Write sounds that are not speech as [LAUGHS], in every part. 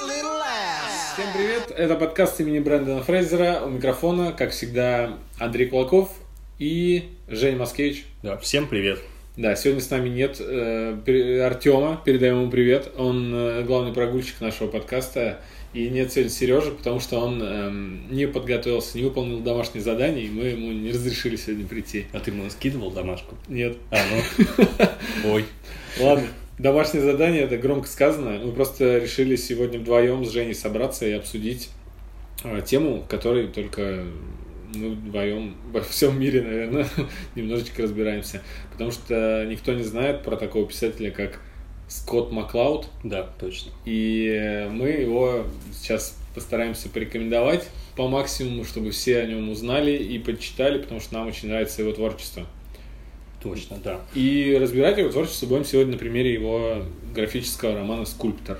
Всем привет, это подкаст имени Брэндона Фрейзера. У микрофона, как всегда, Андрей Кулаков и Женя Маскевич. Да, всем привет. Да, сегодня с нами нет э, Артема, передаем ему привет. Он э, главный прогульщик нашего подкаста. И нет сегодня Сережи, потому что он эм, не подготовился, не выполнил домашнее задание, и мы ему не разрешили сегодня прийти. А ты ему скидывал домашку? Нет. А, ну. [LAUGHS] Ой. Ладно. Домашнее задание, это громко сказано. Мы просто решили сегодня вдвоем с Женей собраться и обсудить э, тему, в которой только мы вдвоем во всем мире, наверное, [LAUGHS] немножечко разбираемся. Потому что никто не знает про такого писателя, как Скотт Маклауд. Да, точно. И мы его сейчас постараемся порекомендовать по максимуму, чтобы все о нем узнали и почитали, потому что нам очень нравится его творчество. Точно, да. И разбирать его творчество будем сегодня на примере его графического романа «Скульптор».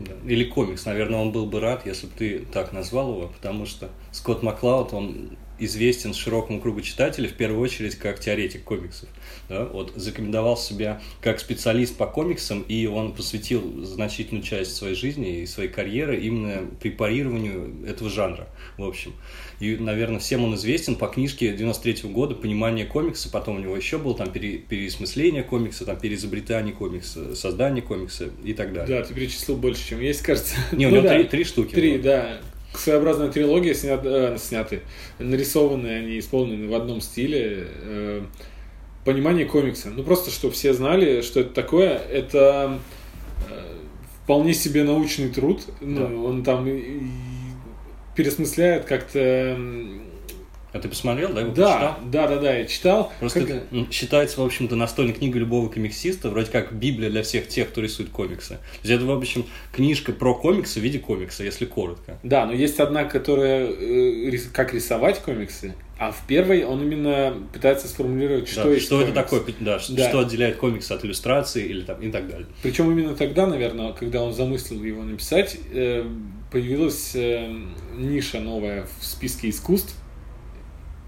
Да. Или комикс, наверное, он был бы рад, если бы ты так назвал его, потому что Скотт Маклауд, он известен широкому кругу читателей в первую очередь как теоретик комиксов. Да? Вот зарекомендовал себя как специалист по комиксам, и он посвятил значительную часть своей жизни и своей карьеры именно препарированию этого жанра, в общем. И, наверное, всем он известен по книжке 93 -го года «Понимание комикса», потом у него еще было там пере, переосмысление комикса, там переизобретание комикса, создание комикса и так далее. Да, ты перечислил больше, чем есть, кажется. [LAUGHS] Не, у него ну, три, да. три штуки. Три, было. да своеобразная трилогия, снят, э, сняты, нарисованы они, исполнены в одном стиле. Э, понимание комикса. Ну, просто, чтобы все знали, что это такое. Это э, вполне себе научный труд. Ну, да. Он там пересмысляет как-то а ты посмотрел, да, его да, почитал? Да, да, да, я читал. Просто как... это считается, в общем-то, настольной книгой любого комиксиста, вроде как Библия для всех тех, кто рисует комиксы. То есть это, в общем, книжка про комиксы в виде комикса, если коротко. Да, но есть одна, которая э, как рисовать комиксы, а в первой он именно пытается сформулировать, что да, есть Что комикс. это такое, да, да, что отделяет комикс от иллюстрации или там, и так далее. Причем именно тогда, наверное, когда он замыслил его написать, э, появилась э, ниша новая в списке искусств,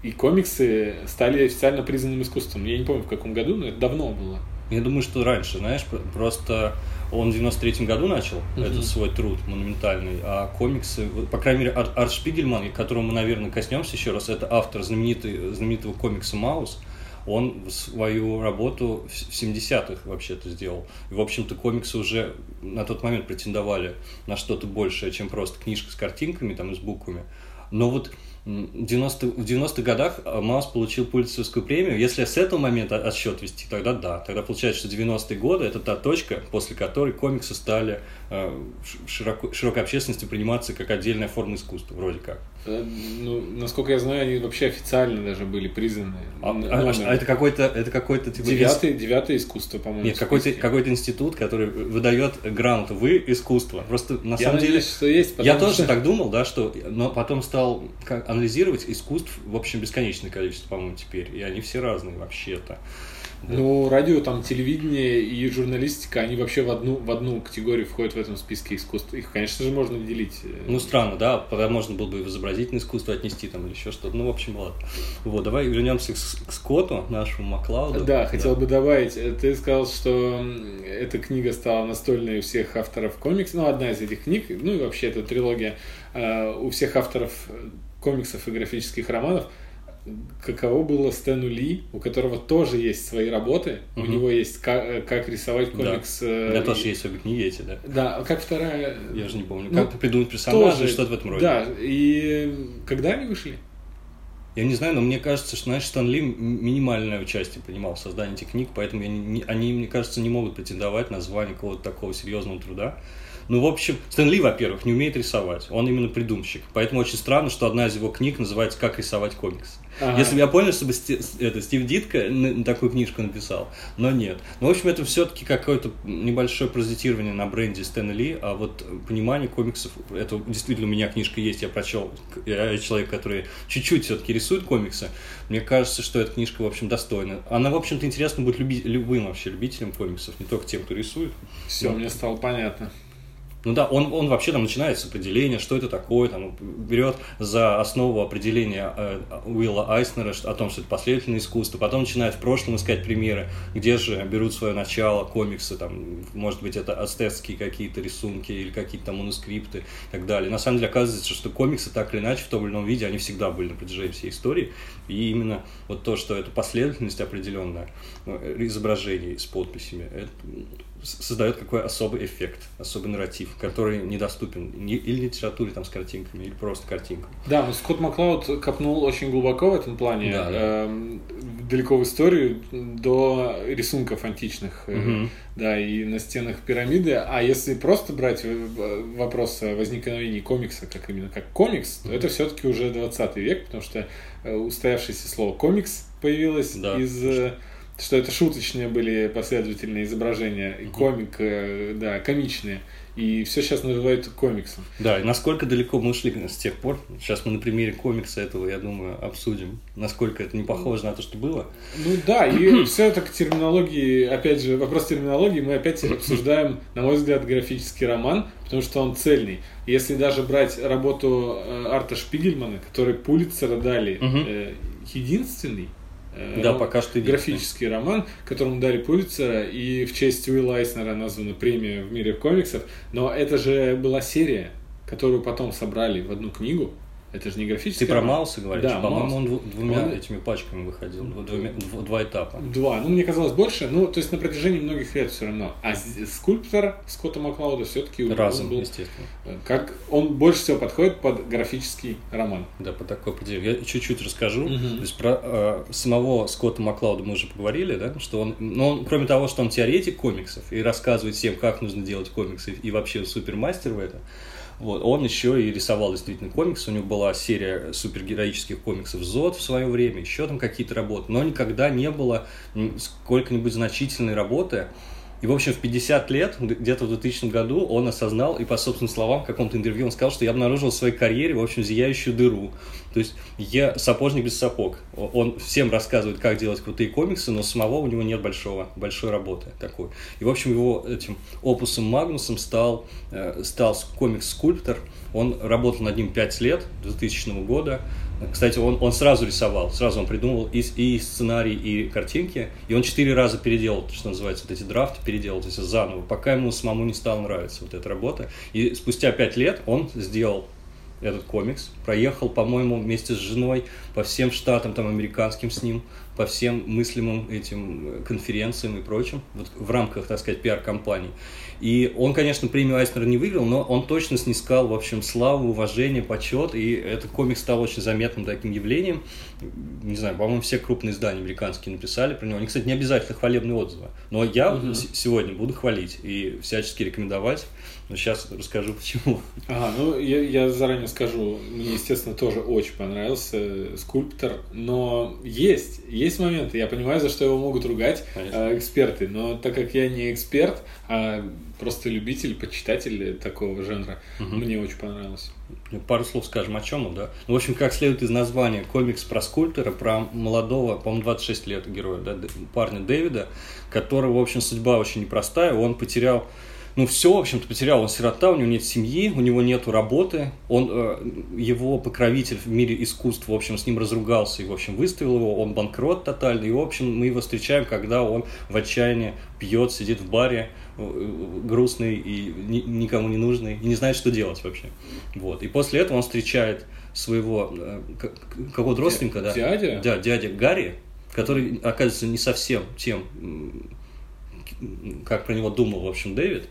и комиксы стали официально признанным искусством. Я не помню, в каком году, но это давно было. Я думаю, что раньше, знаешь, просто он в 93-м году начал mm-hmm. этот свой труд монументальный, а комиксы, по крайней мере, Ар- Арт Шпигельман, которого мы, наверное, коснемся еще раз, это автор знаменитый, знаменитого комикса «Маус», он свою работу в 70-х вообще-то сделал. И, в общем-то, комиксы уже на тот момент претендовали на что-то большее, чем просто книжка с картинками там, и с буквами. Но вот 90, в 90-х годах а, Маус получил Пулитцерскую премию. Если с этого момента отсчет вести, тогда да. Тогда получается, что 90-е годы – это та точка, после которой комиксы стали э, широко, широкой общественностью приниматься как отдельная форма искусства, вроде как. Э, ну, насколько я знаю, они вообще официально даже были признаны. А, а, а это какой-то, это какой-то типа девятое, девятое искусство, по-моему. Нет, какой-то какой институт, который выдает грант вы искусство. Просто на я самом надеюсь, деле, что есть. Я что... тоже так думал, да, что, но потом стал анализировать искусств в общем бесконечное количество, по-моему, теперь, и они все разные вообще-то. Ну, радио, там, телевидение и журналистика, они вообще в одну, в одну категорию входят в этом списке искусств. Их, конечно же, можно делить. Ну, странно, да, тогда можно было бы и в изобразительное искусство отнести там или еще что-то. Ну, в общем, ладно. Вот, давай вернемся к, к Скотту, нашему Маклауду. Да, хотел да. бы добавить. Ты сказал, что эта книга стала настольной у всех авторов комиксов. Ну, одна из этих книг, ну и вообще эта трилогия э, у всех авторов комиксов и графических романов – каково было Стэну Ли, у которого тоже есть свои работы, угу. у него есть как, э, как рисовать комикс. Да. У меня тоже есть обе книги эти, да. Да, а как вторая? Я же не помню. Ну, как придумать персонажа, что-то в этом роде. Да, и когда они вышли? Я не знаю, но мне кажется, что, знаешь, Стэн Ли минимальное участие принимал в создании этих книг, поэтому я не, они, мне кажется, не могут претендовать на звание какого-то такого серьезного труда. Ну, в общем, Стэн Ли, во-первых, не умеет рисовать. Он именно придумщик. Поэтому очень странно, что одна из его книг называется «Как рисовать комикс». Ага. Если бы я понял, чтобы это, Стив Дитко такую книжку написал, но нет. Ну, в общем, это все-таки какое-то небольшое паразитирование на бренде Стэна Ли, а вот понимание комиксов, это действительно у меня книжка есть, я прочел, я человек, который чуть-чуть все-таки рисует комиксы, мне кажется, что эта книжка, в общем, достойна. Она, в общем-то, интересна будет люби, любым вообще любителям комиксов, не только тем, кто рисует. Все, но... мне стало понятно. Ну да, он, он вообще там начинает с определения, что это такое, там, берет за основу определения э, Уилла Айснера о том, что это последовательное искусство, потом начинает в прошлом искать примеры, где же берут свое начало комиксы, там, может быть, это ацтетские какие-то рисунки или какие-то там манускрипты и так далее. На самом деле оказывается, что комиксы так или иначе в том или ином виде, они всегда были на протяжении всей истории, и именно вот то, что это последовательность определенная э, изображений с подписями, это создает какой особый эффект, особый нарратив, который недоступен ни, или литературе там с картинками, или просто картинками. Да, но Скотт Маклауд копнул очень глубоко в этом плане, да, да. Э, далеко в историю, до рисунков античных, угу. да, и на стенах пирамиды. А если просто брать вопрос о возникновении комикса, как именно как комикс, то это все-таки уже 20 век, потому что э, устоявшееся слово комикс появилось да. из что это шуточные были последовательные изображения, и комик, э, да, комичные. И все сейчас называют комиксом. Да, и насколько далеко мы шли с тех пор. Сейчас мы на примере комикса этого, я думаю, обсудим, насколько это не похоже на то, что было. Ну да, и [CLEARS THROAT] все это к терминологии, опять же, вопрос терминологии мы опять обсуждаем, на мой взгляд, графический роман, потому что он цельный. Если даже брать работу э, Арта Шпигельмана, который Пулитцера дали, э, единственный, да, пока что графический роман, которому дали Пулитцера, и в честь Уилла Айснера названа премия в мире комиксов. Но это же была серия, которую потом собрали в одну книгу. Это же не графический Ты про Мауса говоришь? Да, По-моему, он двумя он... этими пачками выходил, двумя, два этапа. Два. Ну, мне казалось больше. Ну, то есть на протяжении многих лет все равно. А скульптор Скотта Маклауда все-таки Разом, был, естественно. Как он больше всего подходит под графический роман. Да, по такой определению. Я чуть-чуть расскажу. Угу. То есть про э, самого Скотта Маклауда мы уже поговорили, да, что он, ну, он, кроме того, что он теоретик комиксов и рассказывает всем, как нужно делать комиксы, и вообще супермастер в этом, вот. Он еще и рисовал действительно комиксы. У него была серия супергероических комиксов «Зод» в свое время, еще там какие-то работы. Но никогда не было сколько-нибудь значительной работы, и, в общем, в 50 лет, где-то в 2000 году, он осознал, и по собственным словам, в каком-то интервью он сказал, что я обнаружил в своей карьере, в общем, зияющую дыру. То есть я сапожник без сапог. Он всем рассказывает, как делать крутые комиксы, но самого у него нет большого, большой работы такой. И, в общем, его этим опусом Магнусом стал, э, стал комикс-скульптор. Он работал над ним 5 лет, 2000 года. Кстати, он, он сразу рисовал, сразу он придумывал и, и сценарий, и картинки, и он четыре раза переделал, что называется, вот эти драфты переделал, то есть заново, пока ему самому не стало нравиться вот эта работа. И спустя пять лет он сделал этот комикс, проехал, по-моему, вместе с женой по всем штатам там американским с ним, по всем мыслимым этим э, конференциям и прочим, вот в рамках, так сказать, пиар-компании. И он, конечно, премию Айснера не выиграл, но он точно снискал, в общем, славу, уважение, почет, и этот комикс стал очень заметным таким явлением. Не знаю, по-моему, все крупные издания американские написали про него. Они, кстати, не обязательно хвалебные отзывы, но я угу. сегодня буду хвалить и всячески рекомендовать. Но сейчас расскажу почему. Ага, ну я, я заранее скажу, мне, естественно, тоже очень понравился скульптор, но есть, есть моменты, я понимаю, за что его могут ругать э, эксперты, но так как я не эксперт, а просто любитель, почитатель такого жанра. Угу. Мне очень понравилось. Ну, пару слов скажем, о чем он, да? Ну, в общем, как следует из названия, комикс про скульптора, про молодого, по-моему, 26 лет героя, да, парня Дэвида, которого, в общем, судьба очень непростая. Он потерял ну, все, в общем-то, потерял. Он сирота, у него нет семьи, у него нет работы. Он, э, его покровитель в мире искусств, в общем, с ним разругался и, в общем, выставил его. Он банкрот тотальный. И, в общем, мы его встречаем, когда он в отчаянии пьет, сидит в баре, э, грустный и ни, никому не нужный, и не знает, что делать вообще. Вот. И после этого он встречает своего э, какого-то родственника, да? Дядя? Да, дядя Гарри, который, оказывается, не совсем тем как про него думал, в общем, Дэвид.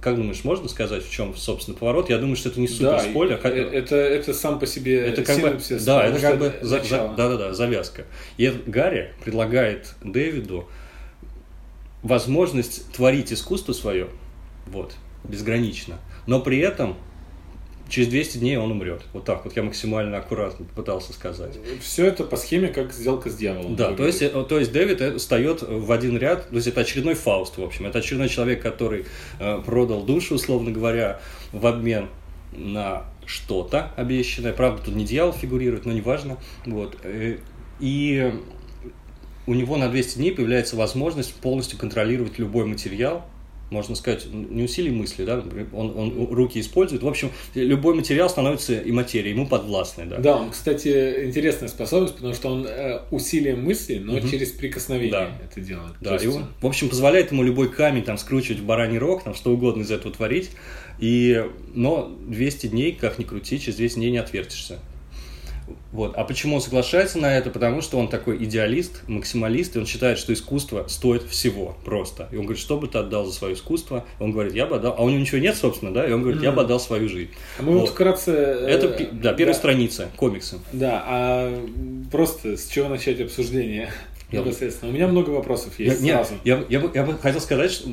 Как думаешь, можно сказать, в чем, собственно, поворот? Я думаю, что это не супер да, спойлер. Э, это, это сам по себе это как бы, Да, это как бы за, за, да, да, да, завязка. И Гарри предлагает Дэвиду возможность творить искусство свое, вот, безгранично, но при этом через 200 дней он умрет. Вот так вот я максимально аккуратно пытался сказать. Все это по схеме, как сделка с дьяволом. Да, то есть, э, то есть Дэвид э, встает в один ряд, то есть это очередной Фауст, в общем. Это очередной человек, который э, продал душу, условно говоря, в обмен на что-то обещанное. Правда, тут не дьявол фигурирует, но неважно. Вот. И у него на 200 дней появляется возможность полностью контролировать любой материал, можно сказать, не усилий мысли, да, он, он руки использует. В общем, любой материал становится и материей, ему подвластной, да. Да, он, кстати, интересная способность, потому что он э, усилием мысли, но угу. через прикосновение да. это делает. Да, и он, в общем, позволяет ему любой камень там скручивать в бараний рог, там что угодно из этого творить, и, но 200 дней, как ни крути, через 200 дней не отвертишься. Вот. А почему он соглашается на это? Потому что он такой идеалист, максималист, и он считает, что искусство стоит всего просто. И он говорит, что бы ты отдал за свое искусство? Он говорит, я бы отдал... А у него ничего нет, собственно, да? И он говорит, я бы отдал свою жизнь. А мы вот, вот вкратце... Это, да, первая да. страница, комиксы. Да, а просто с чего начать обсуждение? Я, Непосредственно. У меня много вопросов есть я, сразу. Нет, я, я, бы, я бы хотел сказать что,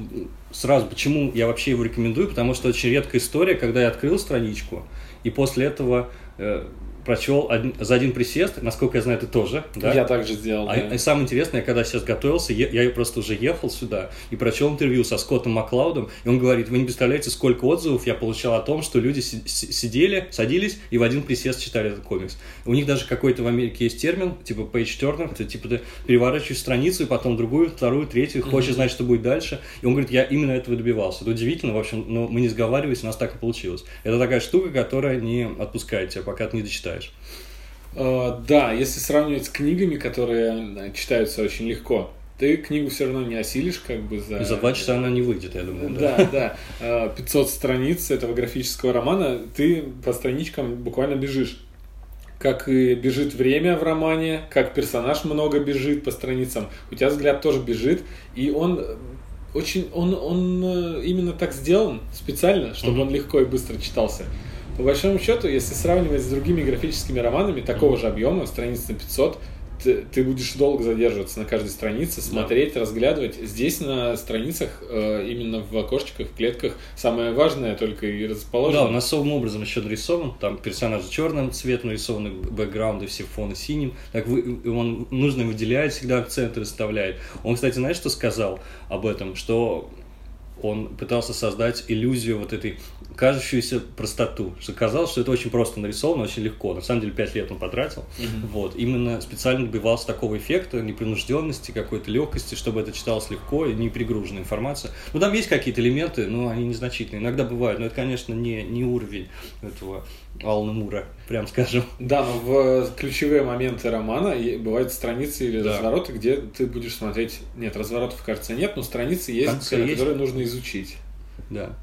сразу, почему я вообще его рекомендую, потому что очень редкая история, когда я открыл страничку, и после этого э, прочел один, за один присест, насколько я знаю, ты тоже, да? Я также сделал, а, да. И самое интересное, я когда сейчас готовился, я, я просто уже ехал сюда и прочел интервью со Скоттом Маклаудом, и он говорит, вы не представляете, сколько отзывов я получал о том, что люди сидели, садились и в один присест читали этот комикс. У них даже какой-то в Америке есть термин, типа page turner, это типа ты переворачиваешь страницу и потом другую, вторую, третью, mm-hmm. хочешь знать, что будет дальше. И он говорит, я именно этого добивался. Это удивительно, в общем, но мы не сговаривались, у нас так и получилось. Это такая штука, которая не отпускает тебя, пока ты не дочитаешь читаешь. Uh, да, если сравнивать с книгами, которые читаются очень легко, ты книгу все равно не осилишь как бы за... За два часа она не выйдет, я думаю. Да, да. да. 500 страниц этого графического романа, ты по страничкам буквально бежишь. Как и бежит время в романе, как персонаж много бежит по страницам. У тебя взгляд тоже бежит, и он очень, он, он э, именно так сделан специально, чтобы он легко и быстро читался. По большому счету, если сравнивать с другими графическими романами такого же объема, страниц на 500, ты, ты будешь долго задерживаться на каждой странице, смотреть, да. разглядывать. Здесь на страницах, э, именно в окошечках, в клетках, самое важное только и расположено. Да, он особым образом еще нарисован. Там персонажи черным цветом нарисованы, бэкграунды все фоны синим. Так вы, он нужно выделяет, всегда акценты расставляет. Он, кстати, знаешь, что сказал об этом? Что он пытался создать иллюзию вот этой кажущуюся простоту, что казалось, что это очень просто нарисовано, очень легко. На самом деле пять лет он потратил. Mm-hmm. Вот. Именно специально добивался такого эффекта, непринужденности, какой-то легкости, чтобы это читалось легко и не перегруженная информация. Ну, там есть какие-то элементы, но они незначительные. Иногда бывают, но это, конечно, не, не уровень этого Алана Мура, прям скажем. Да, но в ключевые моменты романа бывают страницы или да. развороты, где ты будешь смотреть... Нет, разворотов, кажется, нет, но страницы есть, которые есть. нужно изучить. Да.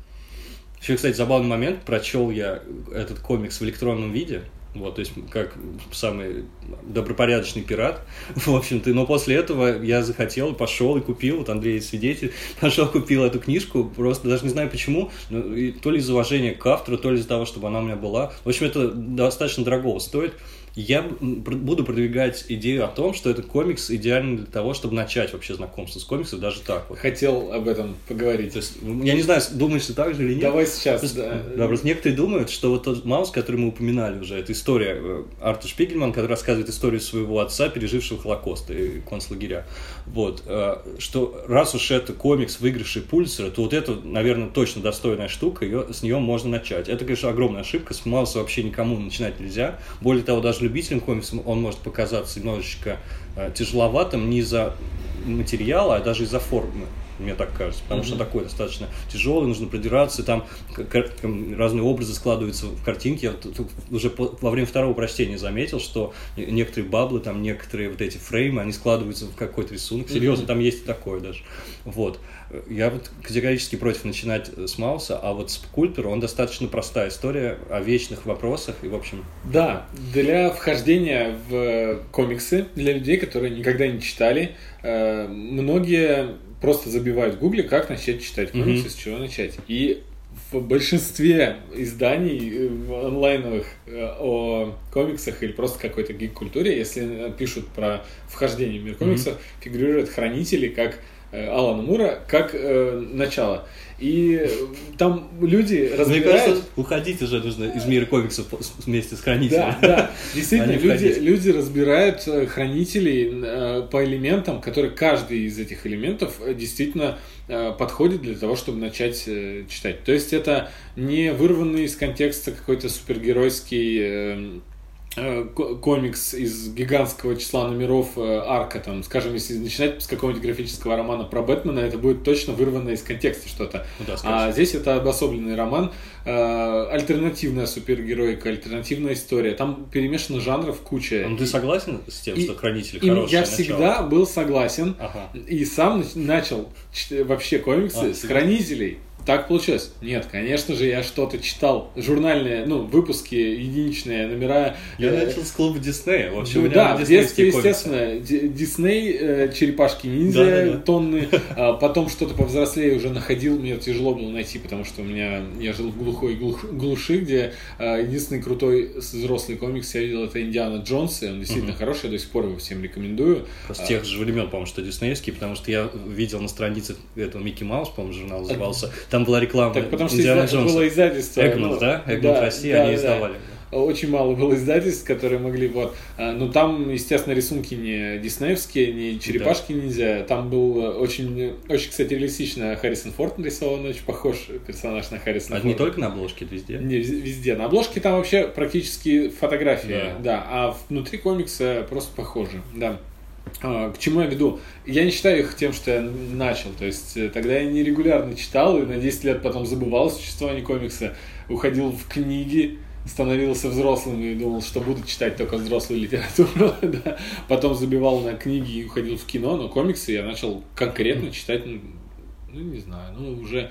Еще, кстати, забавный момент. Прочел я этот комикс в электронном виде. Вот, то есть, как самый добропорядочный пират, [LAUGHS] в общем-то. Но после этого я захотел, пошел и купил, вот Андрей свидетель, [LAUGHS] пошел, купил эту книжку, просто даже не знаю почему, то ли из уважения к автору, то ли из-за того, чтобы она у меня была. В общем, это достаточно дорого стоит я буду продвигать идею о том, что этот комикс идеальный для того, чтобы начать вообще знакомство с комиксом, даже так вот. Хотел об этом поговорить. То есть, я не знаю, думаешь ты так же или нет. Давай сейчас, просто, да. Да, просто некоторые думают, что вот тот Маус, который мы упоминали уже, это история э, Артур Шпигельман, который рассказывает историю своего отца, пережившего Холокост и концлагеря. Вот. Э, что раз уж это комикс, выигравший Пульсера, то вот это, наверное, точно достойная штука, ее, с нее можно начать. Это, конечно, огромная ошибка, с Мауса вообще никому начинать нельзя. Более того, даже любителям комиксов он может показаться немножечко э, тяжеловатым не из-за материала, а даже из-за формы мне так кажется, потому mm-hmm. что такой достаточно тяжелый, нужно продираться, там разные образы складываются в картинке. Я уже во время второго прочтения заметил, что некоторые баблы, там некоторые вот эти фреймы, они складываются в какой-то рисунок. Серьезно, mm-hmm. там есть и такое даже. Вот. Я вот категорически против начинать с Мауса, а вот с Культера он достаточно простая история о вечных вопросах и, в общем... Да, для вхождения в комиксы, для людей, которые никогда не читали, э, многие просто забивают в гугле, как начать читать комиксы, mm-hmm. с чего начать. И в большинстве изданий э, онлайновых э, о комиксах или просто какой-то гик-культуре, если пишут про вхождение в мир комиксов, mm-hmm. фигурируют хранители как Э, Алана Мура как э, начало. И там люди разбирают... Мне кажется, уходить уже нужно из мира комиксов вместе с хранителем. Да, да. [LAUGHS] Действительно, люди, люди разбирают э, хранителей э, по элементам, которые каждый из этих элементов э, действительно э, подходит для того, чтобы начать э, читать. То есть это не вырванный из контекста какой-то супергеройский... Э, комикс из гигантского числа номеров э, арка, там, скажем, если начинать с какого-нибудь графического романа про Бэтмена, это будет точно вырвано из контекста что-то. Ну, да, а здесь это обособленный роман, э, альтернативная супергероика, альтернативная история. Там перемешано жанров куча. Ну, ты согласен с тем, и, что хранители и хорошие? Я начало? всегда был согласен ага. и сам начал вообще комиксы а, с хранителей так получилось? Нет, конечно же, я что-то читал. Журнальные, ну, выпуски, единичные номера. Я э, начал с клуба Диснея. Вообще, ну, да, в детстве, естественно, Дисней, э, черепашки-ниндзя, да, да, да. тонны. [LAUGHS] А потом что-то повзрослее уже находил, мне тяжело было найти, потому что у меня, я жил в глухой глух, глуши, где э, единственный крутой взрослый комикс я видел, это Индиана Джонс, и он действительно угу. хороший, я до сих пор его всем рекомендую. С а, тех же времен, по-моему, что диснеевский, потому что я видел на странице этого Микки Маус, по-моему, журнал назывался, там была реклама Так потому что Индиана изда... было издательство. Эгмонт, ну, да? Эгмонт да, России, да, они да. издавали. Очень мало было издательств, которые могли вот. А, но там, естественно, рисунки не диснеевские, не черепашки да. нельзя. Там был очень, очень, кстати, реалистично Харрисон Форд нарисован, очень похож персонаж на Харрисона а Форда. не только на обложке, везде? Не, везде. На обложке там вообще практически фотография, да. да. А внутри комикса просто похоже, да. А, к чему я веду? Я не считаю их тем, что я начал. То есть э, тогда я нерегулярно читал и на 10 лет потом забывал существование комикса, уходил в книги, становился взрослым и думал, что буду читать только взрослую литературу. [LAUGHS] да. Потом забивал на книги и уходил в кино, но комиксы я начал конкретно читать, ну, ну не знаю, ну уже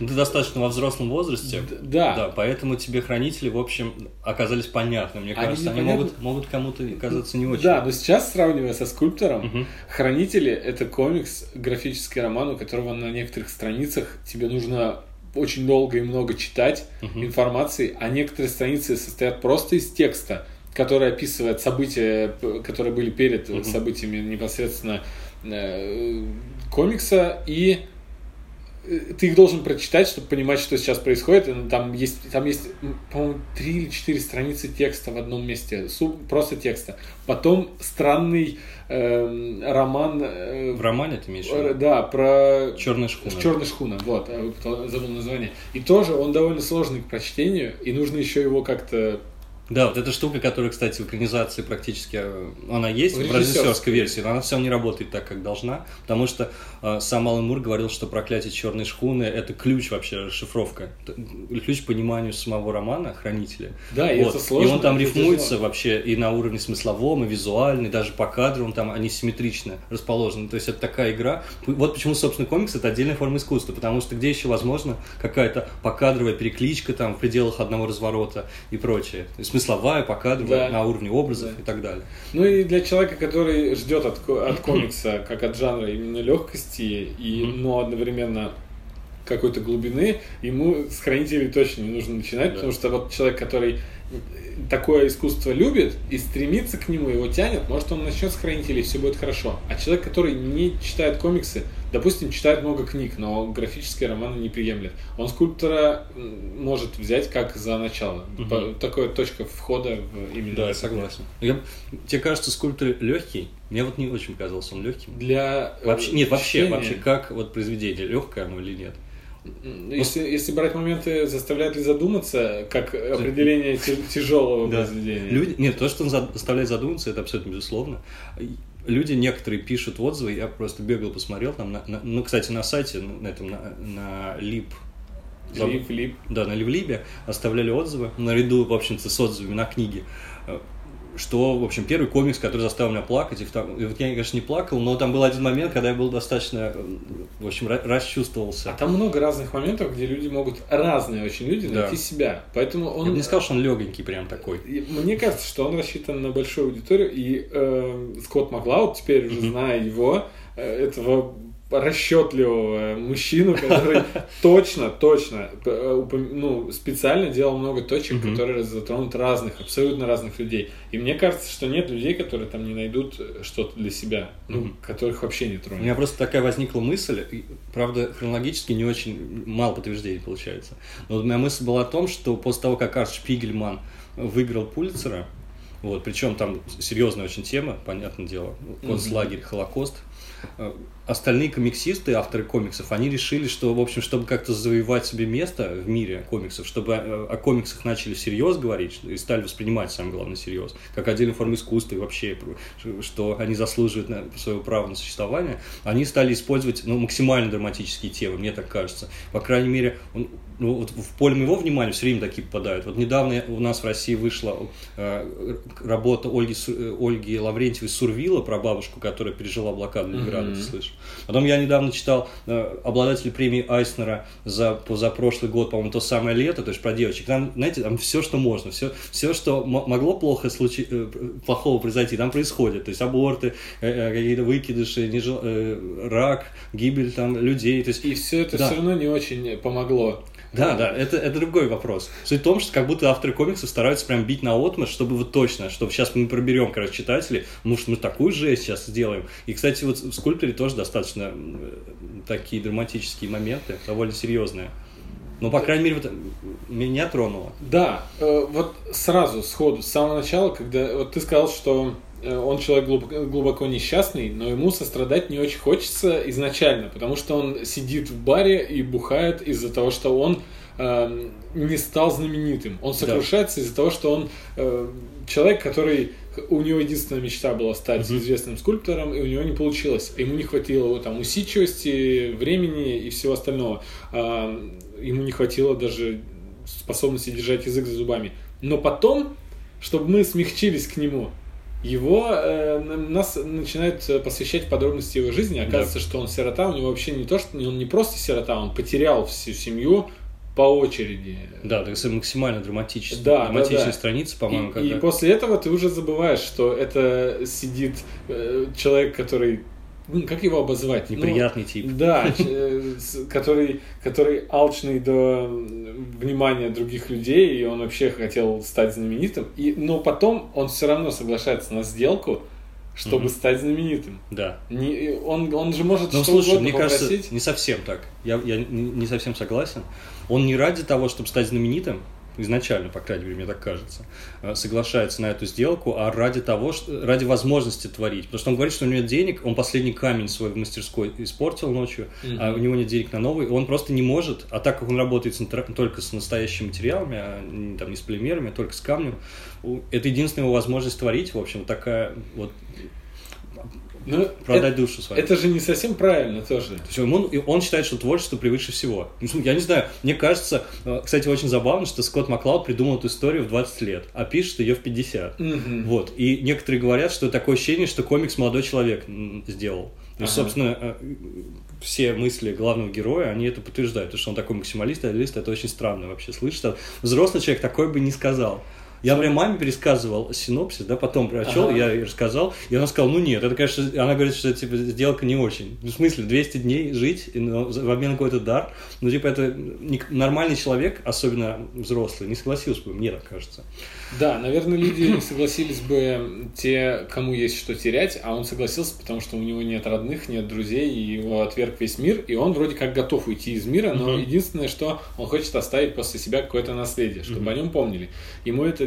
ну, ты достаточно во взрослом возрасте. Да. Да, поэтому тебе хранители, в общем, оказались понятны. Мне кажется, они, они могут, могут кому-то казаться не очень. Да, но сейчас, сравнивая со скульптором, угу. хранители это комикс, графический роман, у которого на некоторых страницах тебе нужно очень долго и много читать угу. информации, а некоторые страницы состоят просто из текста, который описывает события, которые были перед угу. событиями непосредственно э, комикса и ты их должен прочитать, чтобы понимать, что сейчас происходит. Там есть, там есть по-моему, три или четыре страницы текста в одном месте, просто текста. Потом странный э, роман. Э, в романе ты имеешь? Э, да, про черная шхуна. Черная шхуна, вот, э, забыл название. И тоже он довольно сложный к прочтению, и нужно еще его как-то да, вот эта штука, которая, кстати, в экранизации практически, э, она есть в режиссерской версии, но она все не работает так, как должна, потому что э, сам Алан Мур говорил, что «Проклятие черной шхуны» — это ключ вообще, расшифровка, ключ к пониманию самого романа «Хранители». Да, и вот. это сложно. И он там рифмуется тяжело. вообще и на уровне смысловом, и визуальном, и даже по кадру он там, они симметрично расположены, то есть это такая игра. Вот почему, собственно, комикс — это отдельная форма искусства, потому что где еще возможно какая-то покадровая перекличка там в пределах одного разворота и прочее. То есть смысловая, покадровая, да. на уровне образов да. и так далее. Ну и для человека, который ждет от, от комикса, как от жанра именно легкости, и, но одновременно какой-то глубины, ему с хранителей точно не нужно начинать, да. потому что вот человек, который такое искусство любит и стремится к нему, его тянет, может он начнет с хранителей, все будет хорошо. А человек, который не читает комиксы, допустим, читает много книг, но графические романы не приемлет, он скульптора может взять как за начало. Угу. Такая точка входа в именно. Да, я согласен. Я, тебе кажется, скульптор легкий? Мне вот не очень казался он легким. Для вообще нет, вообще, вообще как вот произведение легкое оно или нет? Если, если брать моменты, заставляет ли задуматься, как определение тяжелого да. произведения? Люди, нет, то, что он заставляет задуматься, это абсолютно безусловно. Люди некоторые пишут отзывы, я просто бегал, посмотрел там, на, на, ну, кстати, на сайте, на этом, на, на Лип, Лип, Лип. Да, на Ливлибе оставляли отзывы, наряду, в общем-то, с отзывами на книги что, в общем, первый комикс, который заставил меня плакать, и, втор... и вот я, конечно, не плакал, но там был один момент, когда я был достаточно, в общем, расчувствовался. А там много разных моментов, где люди могут, разные очень люди, найти да. себя, поэтому он... Я бы не сказал, что он легенький прям такой. Мне кажется, что он рассчитан на большую аудиторию, и э, Скотт Маклауд, теперь уже зная его, э, этого расчетливого мужчину, который [LAUGHS] точно, точно, э, ну, специально делал много точек, которые затронут разных, абсолютно разных людей. И мне кажется, что нет людей, которые там не найдут что-то для себя, ну, которых вообще не тронет. У меня просто такая возникла мысль, правда, хронологически не очень мало подтверждений получается. Но вот моя мысль была о том, что после того, как Арш Шпигельман выиграл Пулицера, вот, причем там серьезная очень тема, понятное дело, концлагерь, Холокост, э, остальные комиксисты, авторы комиксов, они решили, что, в общем, чтобы как-то завоевать себе место в мире комиксов, чтобы о, о комиксах начали всерьез говорить и стали воспринимать, самое главное, всерьез, как отдельную форму искусства и вообще, что они заслуживают на свое право на существование, они стали использовать ну, максимально драматические темы, мне так кажется. По крайней мере, ну, вот в поле моего внимания все время такие попадают. Вот недавно у нас в России вышла э, работа Ольги, э, Ольги Лаврентьевой «Сурвила» про бабушку, которая пережила блокаду Ленинграда, mm-hmm. ты слышишь? Потом я недавно читал э, обладатель премии Айснера за, за прошлый год, по-моему, то самое лето, то есть про девочек. Там, знаете, там все, что можно, все, все что могло плохо случи, э, плохого произойти, там происходит. То есть аборты, э, э, какие-то выкидыши, нежел, э, рак, гибель там людей. То есть, И все это да. все равно не очень помогло. Да, да, это, это другой вопрос. Суть в том, что как будто авторы комиксов стараются прям бить на отмышь, чтобы вот точно, чтобы сейчас мы проберем, короче, читателей, что мы такую жесть сейчас сделаем. И, кстати, вот в скульпторе тоже достаточно такие драматические моменты, довольно серьезные. Ну, по крайней мере, вот меня тронуло. Да, э, вот сразу, сходу, с самого начала, когда вот ты сказал, что Э, он человек глубоко, глубоко несчастный, но ему сострадать не очень хочется изначально, потому что он сидит в баре и бухает из-за того, что он э, не стал знаменитым. Он сокрушается да. из-за того, что он э, человек, который у него единственная мечта была стать mm-hmm. известным скульптором, и у него не получилось. Ему не хватило там усидчивости, времени и всего остального. Э, ему не хватило даже способности держать язык за зубами. Но потом, чтобы мы смягчились к нему, его э, нас начинают посвящать подробности его жизни. Оказывается, да. что он сирота, у него вообще не то, что он не просто сирота, он потерял всю семью по очереди. Да, это максимально драматическая, да, драматичная да, да. страница, по-моему. И, и после этого ты уже забываешь, что это сидит э, человек, который как его обозвать? Неприятный ну, тип. Да, э, который, который алчный до внимания других людей, и он вообще хотел стать знаменитым. И, но потом он все равно соглашается на сделку, чтобы mm-hmm. стать знаменитым. Да. Не, он, он же может ну, что слушай, угодно мне попросить. кажется, не совсем так. Я, я не, не совсем согласен. Он не ради того, чтобы стать знаменитым, изначально, по крайней мере, мне так кажется, э, соглашается на эту сделку, а ради того, что, ради возможности творить. Потому что он говорит, что у него нет денег, он последний камень свой в мастерской испортил ночью, mm-hmm. а у него нет денег на новый, он просто не может, а так как он работает с, только с настоящими материалами, а там, не с полимерами, а только с камнем, это единственная его возможность творить, в общем, такая вот ну, продать это, душу свою. Это же не совсем правильно тоже. То есть он, он считает, что творчество превыше всего. Ну, я не знаю, мне кажется, э, кстати, очень забавно, что Скотт Маклауд придумал эту историю в 20 лет, а пишет ее в 50. Угу. Вот. И некоторые говорят, что такое ощущение, что комикс молодой человек сделал. То есть, ага. собственно, э, все мысли главного героя, они это подтверждают. То, что он такой максималист, идеалист, это очень странно вообще слышать. Взрослый человек такой бы не сказал. Я прям маме пересказывал синопсис, да, потом прочел, ага. я ей рассказал, и она сказала, ну нет, это, конечно, она говорит, что типа сделка не очень. Ну, в смысле, 200 дней жить но, в обмен на какой-то дар, ну, типа, это нормальный человек, особенно взрослый, не согласился бы, мне так кажется. Да, наверное, люди не согласились бы те, кому есть что терять, а он согласился, потому что у него нет родных, нет друзей, и его отверг весь мир, и он вроде как готов уйти из мира, но угу. единственное, что он хочет оставить после себя какое-то наследие, чтобы угу. о нем помнили. Ему это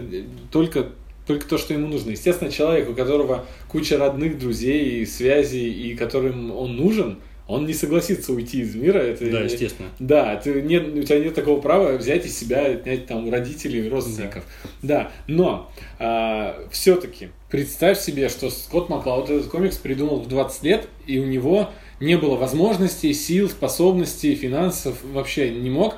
только только то, что ему нужно. Естественно, человек, у которого куча родных, друзей, связей, и которым он нужен, он не согласится уйти из мира. Это, да, естественно. Да, ты, нет, у тебя нет такого права взять из себя, отнять там родителей, родственников. Да, да. но а, все-таки представь себе, что Скотт Маклауд этот комикс придумал в 20 лет, и у него не было возможностей, сил, способностей, финансов, вообще не мог.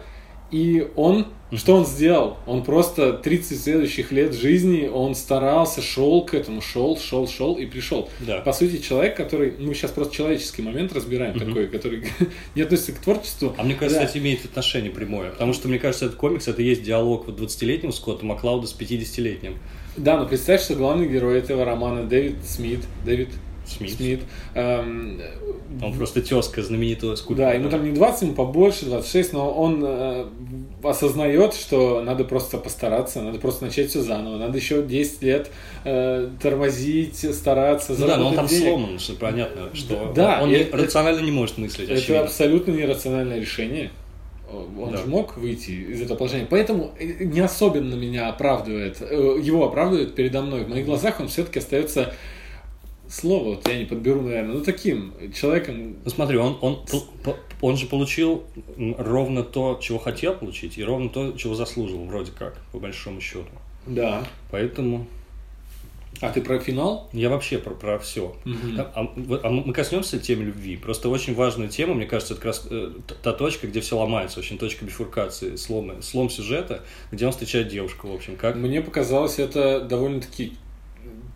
И он что он сделал? Он просто 30 следующих лет жизни, он старался, шел к этому, шел, шел, шел и пришел. Да. По сути, человек, который, мы сейчас просто человеческий момент разбираем угу. такой, который [LAUGHS] не относится к творчеству. А мне кажется, да. это имеет отношение прямое, потому что, мне кажется, этот комикс, это есть диалог вот 20-летнего Скотта Маклауда с 50-летним. Да, но представь, что главный герой этого романа Дэвид Смит, Дэвид Смит. Смит. Эм, он просто тезка знаменитого скульптора. Да, ему там не 20, ему побольше, 26, но он э, осознает, что надо просто постараться, надо просто начать все заново, надо еще 10 лет э, тормозить, стараться, ну Да, но он там денег. сломан, что понятно, что да, он это, рационально не может мыслить. Это очевидно. абсолютно нерациональное решение. Он да. же мог выйти из этого положения. Поэтому э, не особенно меня оправдывает, э, его оправдывает передо мной. В моих глазах он все-таки остается слово вот я не подберу, наверное, ну таким человеком. Ну смотри, он, он, он же получил ровно то, чего хотел получить, и ровно то, чего заслужил, вроде как, по большому счету. Да. Поэтому а ты про финал? Я вообще про, про все. Угу. А, а мы коснемся темы любви. Просто очень важная тема, мне кажется, это как раз э, та точка, где все ломается, очень точка бифуркации, слома, слом сюжета, где он встречает девушку, в общем, как. Мне показалось это довольно-таки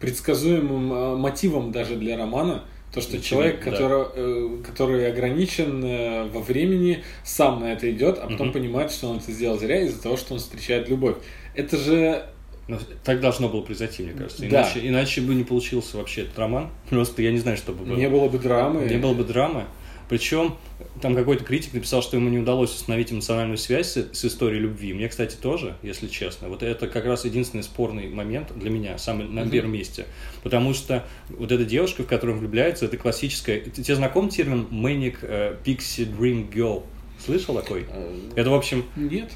предсказуемым э, мотивом даже для романа. То, что Ничего, человек, да. который, э, который ограничен э, во времени, сам на это идет, а потом угу. понимает, что он это сделал зря из-за того, что он встречает любовь. Это же ну, так должно было произойти, мне кажется. Иначе, да. иначе бы не получился вообще этот роман. Просто я не знаю, что бы было. Не было бы драмы. Не было бы драмы. Причем там какой-то критик написал, что ему не удалось установить эмоциональную связь с, с историей любви. Мне, кстати, тоже, если честно. Вот это как раз единственный спорный момент для меня, самый на первом месте. Потому что вот эта девушка, в которую он влюбляется, это классическая... Тебе знаком термин «manic uh, pixie dream girl»? Слышал такой? Э, Это, в общем... Нет.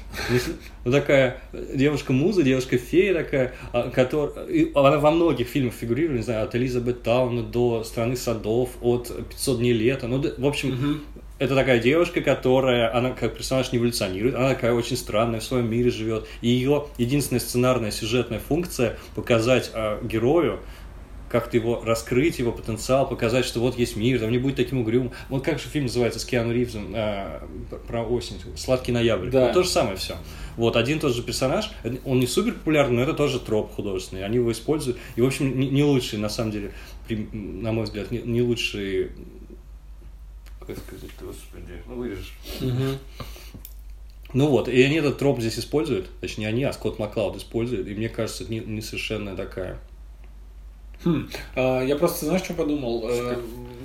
Ну, такая девушка-муза, девушка-фея такая, а, которая... Она во многих фильмах фигурирует, не знаю, от Элизабет Тауна до «Страны садов», от «500 дней лета». Ну, в общем, угу. это такая девушка, которая, она как персонаж не эволюционирует, она такая очень странная, в своем мире живет. И ее единственная сценарная сюжетная функция показать а, герою, как-то его раскрыть, его потенциал, показать, что вот есть мир, там не будет таким угрюмым. Вот как же фильм называется с Киану Ривзом э, про осень, «Сладкий ноябрь». Да. Вот то же самое все. Вот, один тот же персонаж, он не супер популярный, но это тоже троп художественный, они его используют. И, в общем, не, не лучший, на самом деле, на мой взгляд, не, не лучший как сказать, господи, ну вырежешь. Угу. Ну вот, и они этот троп здесь используют, точнее они, а Скотт Маклауд использует, и мне кажется, это не, не совершенно такая Хм. А, я просто, знаешь, что подумал? Э,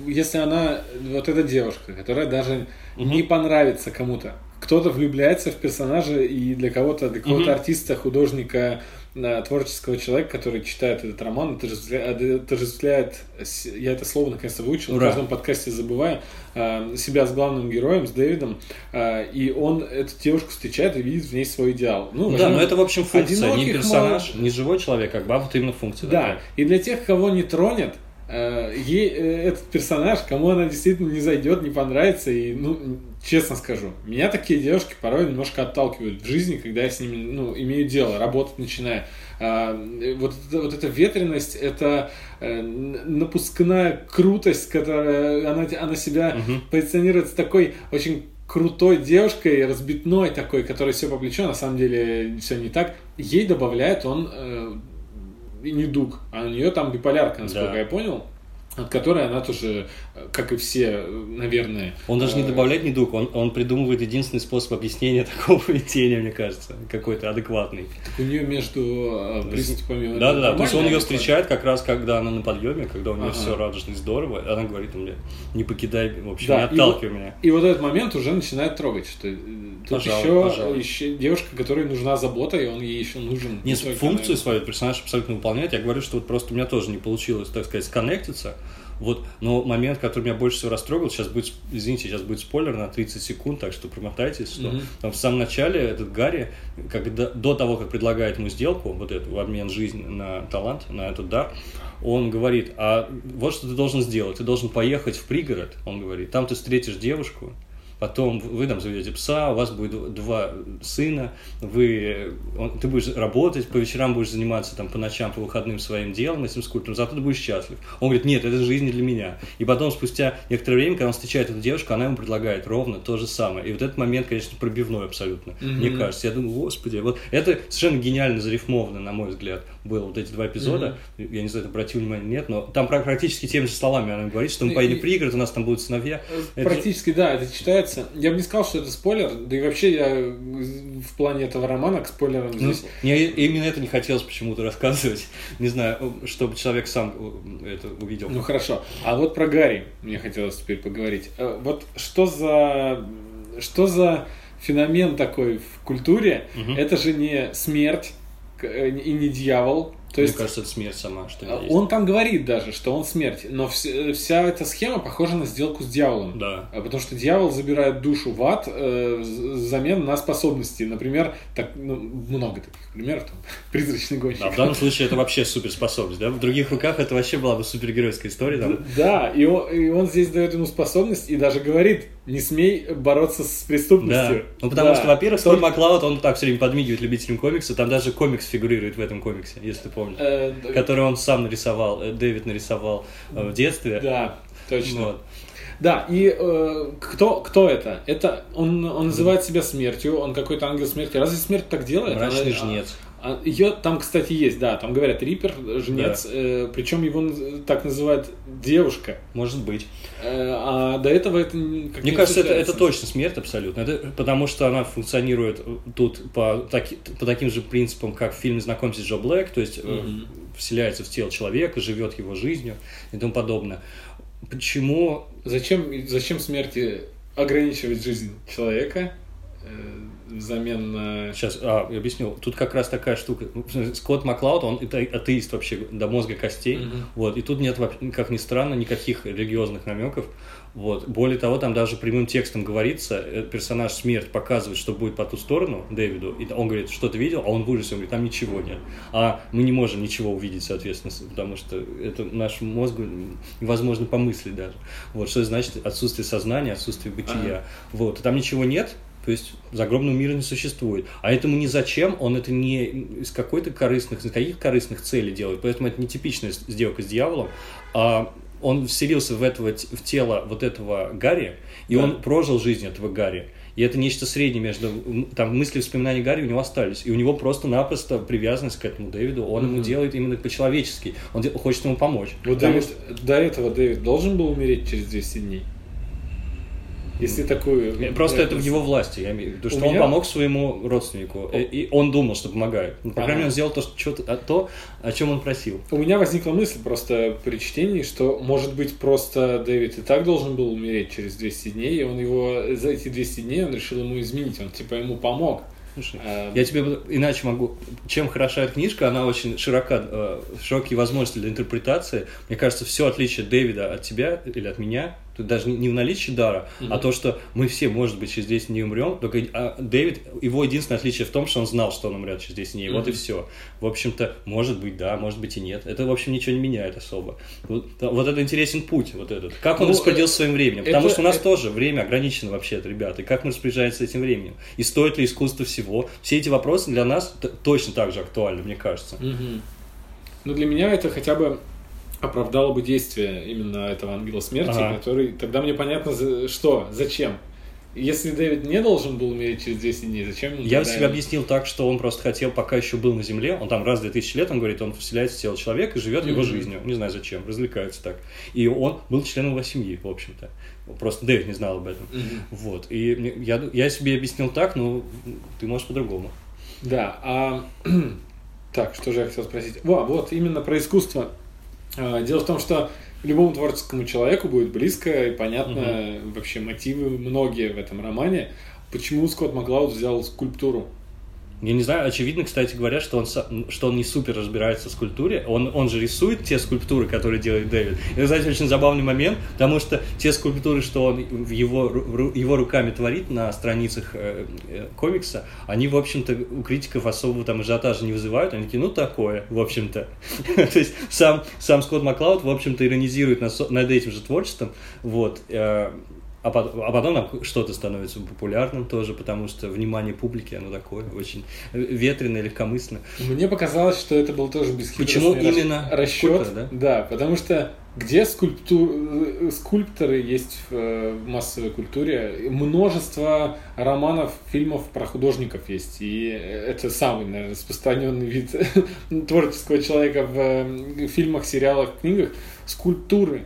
если она, вот эта девушка, которая даже угу. не понравится кому-то, кто-то влюбляется в персонажа, и для кого-то, для какого-то угу. артиста, художника, творческого человека, который читает этот роман, отождествляет, я это слово наконец-то выучил, Ура. в каждом подкасте забываю, а, себя с главным героем, с Дэвидом, а, и он эту девушку встречает и видит в ней свой идеал. Ну, да, но это, в общем, функция, не персонаж, мало... не живой человек, как бы, а вот именно функция. Да, такая. и для тех, кого не тронет, Э, ей э, этот персонаж, кому она действительно не зайдет, не понравится, и, ну, честно скажу, меня такие девушки порой немножко отталкивают в жизни, когда я с ними, ну, имею дело, работать начинаю. А, вот, вот эта ветренность, это э, напускная крутость, которая она, она себя угу. позиционирует с такой очень крутой девушкой, разбитной такой, которая все по плечу, на самом деле все не так. Ей добавляет он недуг, а у нее там биполярка, насколько да. я понял от которой она тоже, как и все, наверное... Он даже не э, добавляет недуг, он, он придумывает единственный способ объяснения [LAUGHS] такого поведения, мне кажется, какой-то адекватный. Так у нее между э, приступами... Да, да, да, то есть он ее встречает как раз, когда она на подъеме, когда у нее ага. все радужно и здорово, она говорит мне, не покидай, в общем, да, не отталкивай и, меня. И вот этот момент уже начинает трогать, что э, тут пожалуй, еще, пожалуй. еще девушка, которой нужна забота, и он ей еще нужен. Нет, функцию она... свою персонаж абсолютно выполняет. Я говорю, что вот просто у меня тоже не получилось, так сказать, сконнектиться, вот, но момент, который меня больше всего растрогал, сейчас будет, извините, сейчас будет спойлер на 30 секунд, так что промотайтесь, что mm-hmm. там в самом начале этот Гарри, когда, до того, как предлагает ему сделку, вот эту, обмен жизни на талант, на этот дар, он говорит, а вот что ты должен сделать, ты должен поехать в пригород, он говорит, там ты встретишь девушку, потом вы там заведете пса, у вас будет два сына, вы, он, ты будешь работать, по вечерам будешь заниматься там по ночам, по выходным своим делом, этим скульптором, зато ты будешь счастлив. Он говорит, нет, это жизнь не для меня. И потом, спустя некоторое время, когда он встречает эту девушку, она ему предлагает ровно то же самое. И вот этот момент, конечно, пробивной абсолютно, mm-hmm. мне кажется. Я думаю, господи, вот это совершенно гениально зарифмовано, на мой взгляд, было вот эти два эпизода. Mm-hmm. Я не знаю, обратил внимание, нет, но там практически теми же словами она говорит, что мы поедем в пригород, у нас там будут сыновья. Практически, это... да, это читается нравится. Я бы не сказал, что это спойлер, да и вообще я в плане этого романа к спойлерам ну, здесь... Мне именно это не хотелось почему-то рассказывать. Не знаю, чтобы человек сам это увидел. Ну хорошо. А вот про Гарри мне хотелось теперь поговорить. Э, вот что за... Что за феномен такой в культуре? Угу. Это же не смерть э, и не дьявол, То есть, Мне кажется, это смерть сама, что а, есть. он там говорит даже, что он смерть, но вс- вся эта схема похожа на сделку с дьяволом. Да. А Потому что дьявол забирает душу в ад э, взамен на способности. Например, так, ну, много таких примеров, там, [LAUGHS] призрачный гонщик. Да, в данном случае это вообще суперспособность, да? В других руках это вообще была бы супергеройская история, там. Да, и он, и он здесь дает ему способность и даже говорит, не смей бороться с Да. преступностью. Ну, потому Да. что, во-первых, Скотт Только- Маклауд, он так все время подмигивает любителям комикса, там даже комикс фигурирует в этом комиксе, если ты помнишь. Э, д- Который он сам нарисовал, э, Дэвид нарисовал э, в детстве. Да, точно. Вот. Да, и э, кто, кто это? Это он, он называет себя смертью, он какой-то ангел смерти. Разве смерть так делает? Мрачный Она- жнец. А- ее там, кстати, есть, да, там говорят Рипер, жнец, э, причем его так называют девушка. Может быть. Э, а до этого это как Мне не кажется, это, это точно смерть абсолютно. Это потому что она функционирует э, тут по, таки- по таким же принципам, как в фильме «Знакомься с Джо Блэк», то есть э, Мгм. вселяется в тело человека, живет его жизнью и тому подобное. Почему Зачем, зачем смерти ограничивать жизнь человека э, взамен на... Сейчас, а, я объясню. Тут как раз такая штука. Ну, Скотт Маклауд, он это атеист вообще до мозга костей. Мгм. Вот. И тут нет, вообще, как ни странно, никаких религиозных намеков. Вот. Более того, там даже прямым текстом говорится, э, персонаж смерть показывает, что будет по ту сторону Дэвиду, и он говорит, что ты видел, а он в ужасе, он говорит, там ничего нет. А мы не можем ничего увидеть, соответственно, потому что это нашему мозгу невозможно помыслить даже. Вот, что значит отсутствие сознания, отсутствие бытия. Ага. Вот, и там ничего нет, то есть загробного мира не существует. А этому ни зачем, он это не из какой-то корыстных, из каких корыстных целей делает. Поэтому это не типичная сделка с дьяволом, а он вселился в, этого, в тело вот этого Гарри, и Да. он прожил жизнь этого Гарри. И это нечто среднее между... Там мысли и воспоминания Гарри у него остались. И у него просто-напросто привязанность к этому Дэвиду. Он ему Мгм. делает именно по-человечески. Он де- хочет ему помочь. Вот Потому Дэвид, до этого Дэвид должен был умереть через 200 дней? Если такую... Просто это в его власти, я имею в виду, что он помог своему родственнику, и он думал, что помогает. Ну, по крайней мере, он сделал то, а то, о чем он просил. У меня возникла мысль просто при чтении, что, может быть, просто Дэвид и так должен был умереть через 200 дней, и он его за эти 200 дней он решил ему изменить, он типа ему помог. Слушай, А, я тебе иначе могу... Чем хороша эта книжка, она очень широка, э, широкие возможности для интерпретации. Мне кажется, все отличие Дэвида от тебя или от меня, тут даже не, в наличии дара, а Мгм. то, что мы все, может быть, через 10 дней умрем, только а Дэвид, его единственное отличие в том, что он знал, что он умрет через 10 дней, вот и все. В общем-то, может быть, да, может быть и нет. Это, в общем, ничего не меняет особо. Вот, вот это интересен путь, вот этот. Как он Ну, распорядился своим временем? Потому это- что у нас это- тоже время ограничено вообще-то, ребята. И как мы распоряжаемся этим временем? И стоит ли искусство всего? Все эти вопросы для нас точно так же актуальны, мне кажется. Мгм. Но для меня это хотя бы оправдало бы действие именно этого ангела смерти, Ага. который тогда мне понятно, что, зачем. Если Дэвид не должен был умереть через 10 дней, зачем ему Я тогда себе объяснил так, что он просто хотел, пока еще был на Земле, он там раз в 2000 лет, он говорит, он вселяется в тело человека и живет его жизнью. Не знаю зачем, развлекается так. И он был членом его семьи, в общем-то. Просто Дэвид не знал об этом. Вот. И я, я себе объяснил так, но ты можешь по-другому. Да, а [CLEARS THROAT] так, что же я хотел спросить? Во, вот именно про искусство. А, Дело в том, что любому творческому человеку будет близко и понятно вообще мотивы многие в этом романе. Почему Скотт Маклауд взял скульптуру? Я не знаю, очевидно, кстати говоря, что он, что он не супер разбирается в скульптуре. Он, он же рисует те скульптуры, которые делает Дэвид. И, кстати, очень забавный момент, потому что те скульптуры, что он его, его руками творит на страницах э, э, комикса, они, в общем-то, у критиков особого там ажиотажа не вызывают. Они такие, ну, такое, в общем-то. [LAUGHS] То есть сам, сам Скотт Маклауд, в общем-то, иронизирует над этим же творчеством. Вот. Э, а потом, а потом что-то становится популярным тоже, потому что внимание публики, оно такое, очень ветреное, легкомысленное. Мне показалось, что это был тоже бесхитростный Почему именно расчет. скульптор, да? потому что где скульптур... э, скульпторы есть в э, массовой культуре, множество романов, фильмов про художников есть, и это самый, наверное, распространенный вид [LAUGHS] творческого человека в э, фильмах, сериалах, книгах. Скульптуры.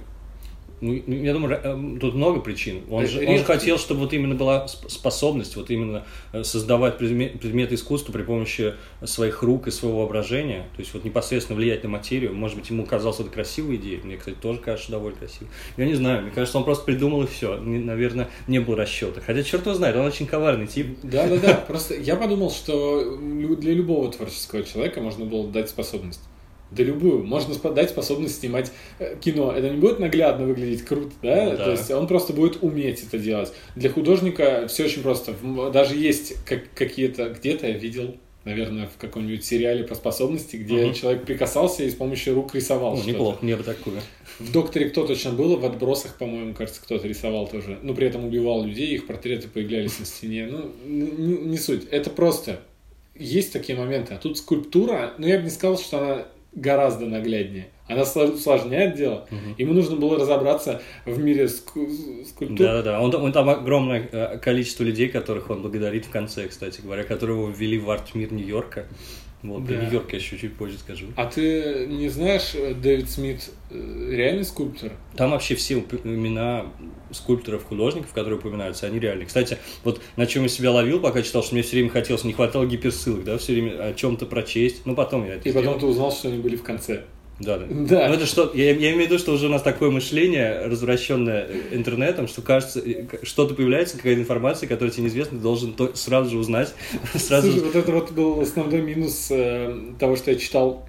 Ну, я думаю, ра- э, тут много причин. Он же, он же хотел, чтобы вот именно была сп- способность вот именно э, создавать предме- предметы искусства при помощи своих рук и своего воображения, то есть вот непосредственно влиять на материю. Может быть, ему казалось это красивой идеей. Мне, кстати, тоже кажется довольно красиво. Я не знаю, мне кажется, он просто придумал и все. Наверное, не было расчета. Хотя, черт его знает, он очень коварный тип. Да, да, да. [LAUGHS] Просто я подумал, что для любого творческого человека можно было дать способность. Да любую. Можно дать способность снимать э, кино. Это не будет наглядно выглядеть круто, да? Ну да. То есть он просто будет уметь это делать. Для художника все очень просто. Даже есть как, какие-то... Где-то я видел, наверное, в каком-нибудь сериале по способности, где Мгм. человек прикасался и с помощью рук рисовал Ну, неплохо, мне бы такое. В «Докторе» кто точно было, в «Отбросах», по-моему, кажется, кто-то рисовал тоже. Ну, при этом убивал людей, их портреты появлялись на стене. Ну, не, не суть. Это просто... Есть такие моменты. А тут скульптура, ну, я бы не сказал, что она гораздо нагляднее. Она сло- усложняет дело. Ему нужно было разобраться в мире ску- скульптур. Да-да-да. Он, он там огромное э, количество людей, которых он благодарит в конце, кстати говоря, которые его ввели в арт-мир Нью-Йорка. Вот, про Да. Нью-Йорк я еще чуть позже скажу. А ты не знаешь, э, Дэвид Смит э, реальный скульптор? Там вообще все имена скульпторов, художников, которые упоминаются, они реальные. Кстати, вот на чем я себя ловил, пока читал, что мне все время хотелось, не хватало гиперссылок, да, все время о чем-то прочесть. Ну, потом я это И потом сделал. ты узнал, что они были в конце. Да, да. Да. Ну, это что, я, я имею в виду, что уже у нас такое мышление, развращенное интернетом, что кажется, э, что-то появляется, какая-то информация, которая тебе неизвестна, ты должен то- сразу же узнать, [LAUGHS] сразу Слушай, же- вот это вот был основной минус э, того, что я читал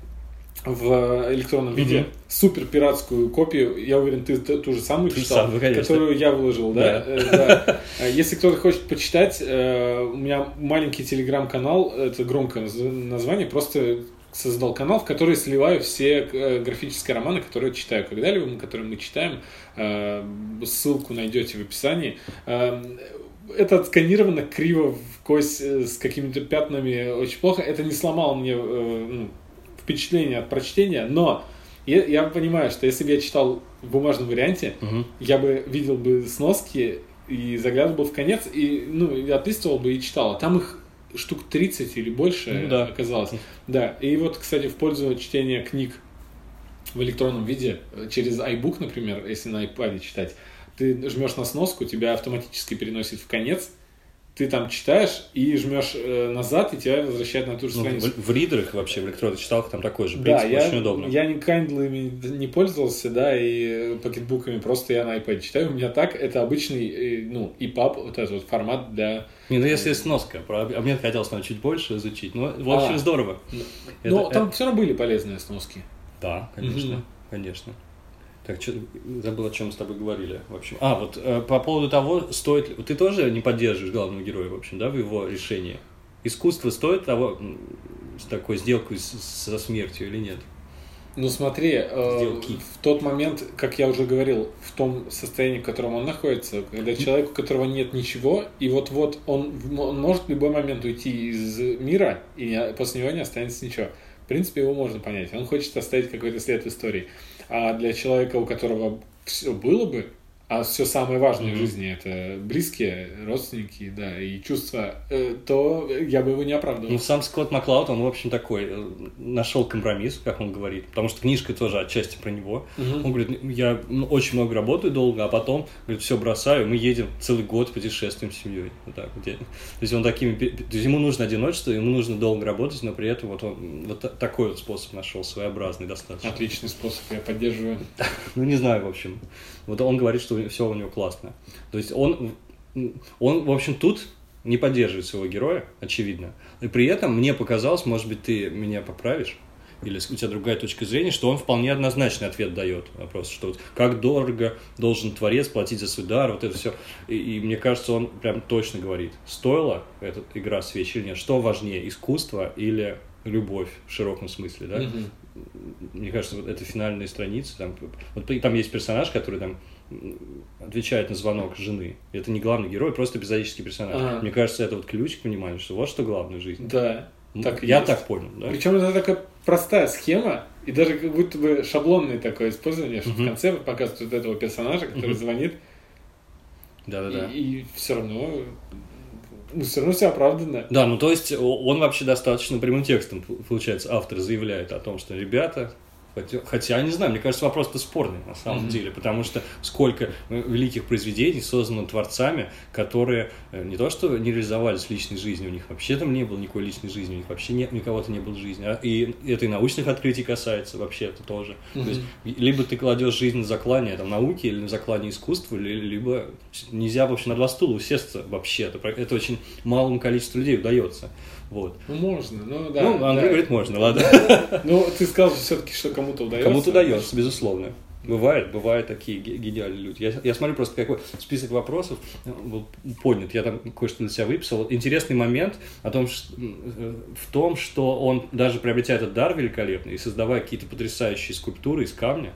в электронном виде. Мгм. Супер пиратскую копию, я уверен, ты ту же самую Ту читал, самую, конечно. которую я выложил, да? Да. Э, да. Э, Если кто-то хочет почитать, э, у меня маленький телеграм-канал, это громкое наз- название, просто создал канал, в который сливаю все э, графические романы, которые читаю когда-либо, которые мы читаем. Э, Ссылку найдете в описании. Э, Это отсканировано криво в кость с какими-то пятнами очень плохо. Это не сломало мне ну, впечатление от прочтения, но я, я понимаю, что если бы я читал в бумажном варианте, Мгм. я бы видел бы сноски и заглядывал бы в конец, и, ну, и отлистывал бы и читал. А там их штук 30 или больше Ну да. оказалось. Да, и вот, кстати, в пользу чтения книг в электронном виде, э, через iBook, например, если на iPad читать, ты жмешь на сноску, тебя автоматически переносит в конец, ты там читаешь и жмешь э, назад, и тебя возвращает на ту же Ну, страницу. в, в ридерах вообще, в электронных читалках там такой же Да, принцип, я, очень удобно. я не Kindle не пользовался, да, и пакетбуками просто я на iPad читаю. У меня так, это обычный, э, ну, EPUB, вот этот вот формат для... Не, ну если сноска, про об- обмен хотелось наверное, чуть больше изучить, но в общем А. здорово. Это- Но там это- все равно были полезные сноски. Да, конечно, Мгм. конечно. Так, что, забыл, о чем мы с тобой говорили, в общем. А, вот э, по поводу того, стоит ли... Ты тоже не поддерживаешь главного героя, в общем, да, в его решении? Искусство стоит того, такой сделкой с- со смертью или нет? Ну смотри, э, в тот момент, как я уже говорил, в том состоянии, в котором он находится, когда человек, у которого нет ничего, и вот-вот он, может в любой момент уйти из мира, и не- после него не останется ничего. В принципе, его можно понять. Он хочет оставить какой-то след в истории. А для человека, у которого все было бы, а все самое важное в Мгм. жизни это близкие, родственники, да, и чувства, э, то я бы его не оправдывал. Ну, сам Скотт Маклауд, он, в общем, такой, э, нашел компромисс, как он говорит, потому что книжка тоже отчасти про него. Мгм. Он говорит, я ну, очень много работаю долго, а потом, говорит, все бросаю, мы едем целый год путешествуем с семьей. Вот так. Я- То есть он такими, то есть ему нужно одиночество, ему нужно долго работать, но при этом вот он вот та- такой вот способ нашел, своеобразный достаточно. Отличный способ, я поддерживаю. [LAUGHS] Ну, не знаю, в общем. Вот он говорит, что все у него классно. То есть он, он, в общем, тут не поддерживает своего героя, очевидно. И при этом мне показалось, может быть, ты меня поправишь, или у тебя другая точка зрения, что он вполне однозначный ответ дает вопрос, что вот как дорого должен творец платить за свой дар, вот это все. И, и мне кажется, он прям точно говорит, стоила эта игра свеч или нет, что важнее, искусство или любовь в широком смысле, да? Мгм. Мне кажется, вот это финальные страницы, там, вот и там есть персонаж, который там отвечает на звонок жены. Это не главный герой, просто эпизодический персонаж. Ага. Мне кажется, это вот ключ к пониманию, что вот что главное в жизни. Да. Ну, так и я есть. так понял, да? Причем это такая простая схема, и даже как будто бы шаблонное такое использование, что в Мгм. конце показывают вот этого персонажа, который Мгм. звонит, Да-да-да. и, все равно, ну, все равно все оправдано. Да, ну то есть он вообще достаточно прямым текстом, получается, автор заявляет о том, что ребята, Хотя, хотя, не знаю, мне кажется, вопрос-то спорный на самом mm-hmm. деле, потому что сколько э, великих произведений создано творцами, которые э, не то что не реализовались в личной жизни, у них вообще там не было никакой личной жизни, у них вообще не, никого-то не было жизни. А, и это и научных открытий касается вообще это тоже. Mm-hmm. То есть, либо ты кладешь жизнь на заклание там, науки или на заклание искусства, либо нельзя вообще на два стула усесться вообще. Это, это очень малому количеству людей удается. Вот. Ну, можно, ну да. Ну, Андрей да. говорит, можно, ладно. [LAUGHS] Ну, ты сказал все-таки, что кому-то удается. Кому-то удается, безусловно. Бывает, бывают такие гениальные люди. Я, я смотрю просто какой список вопросов был поднят. Я там кое-что для себя выписал. Интересный момент о том, что, в том, что он даже приобретя этот дар великолепный и создавая какие-то потрясающие скульптуры из камня,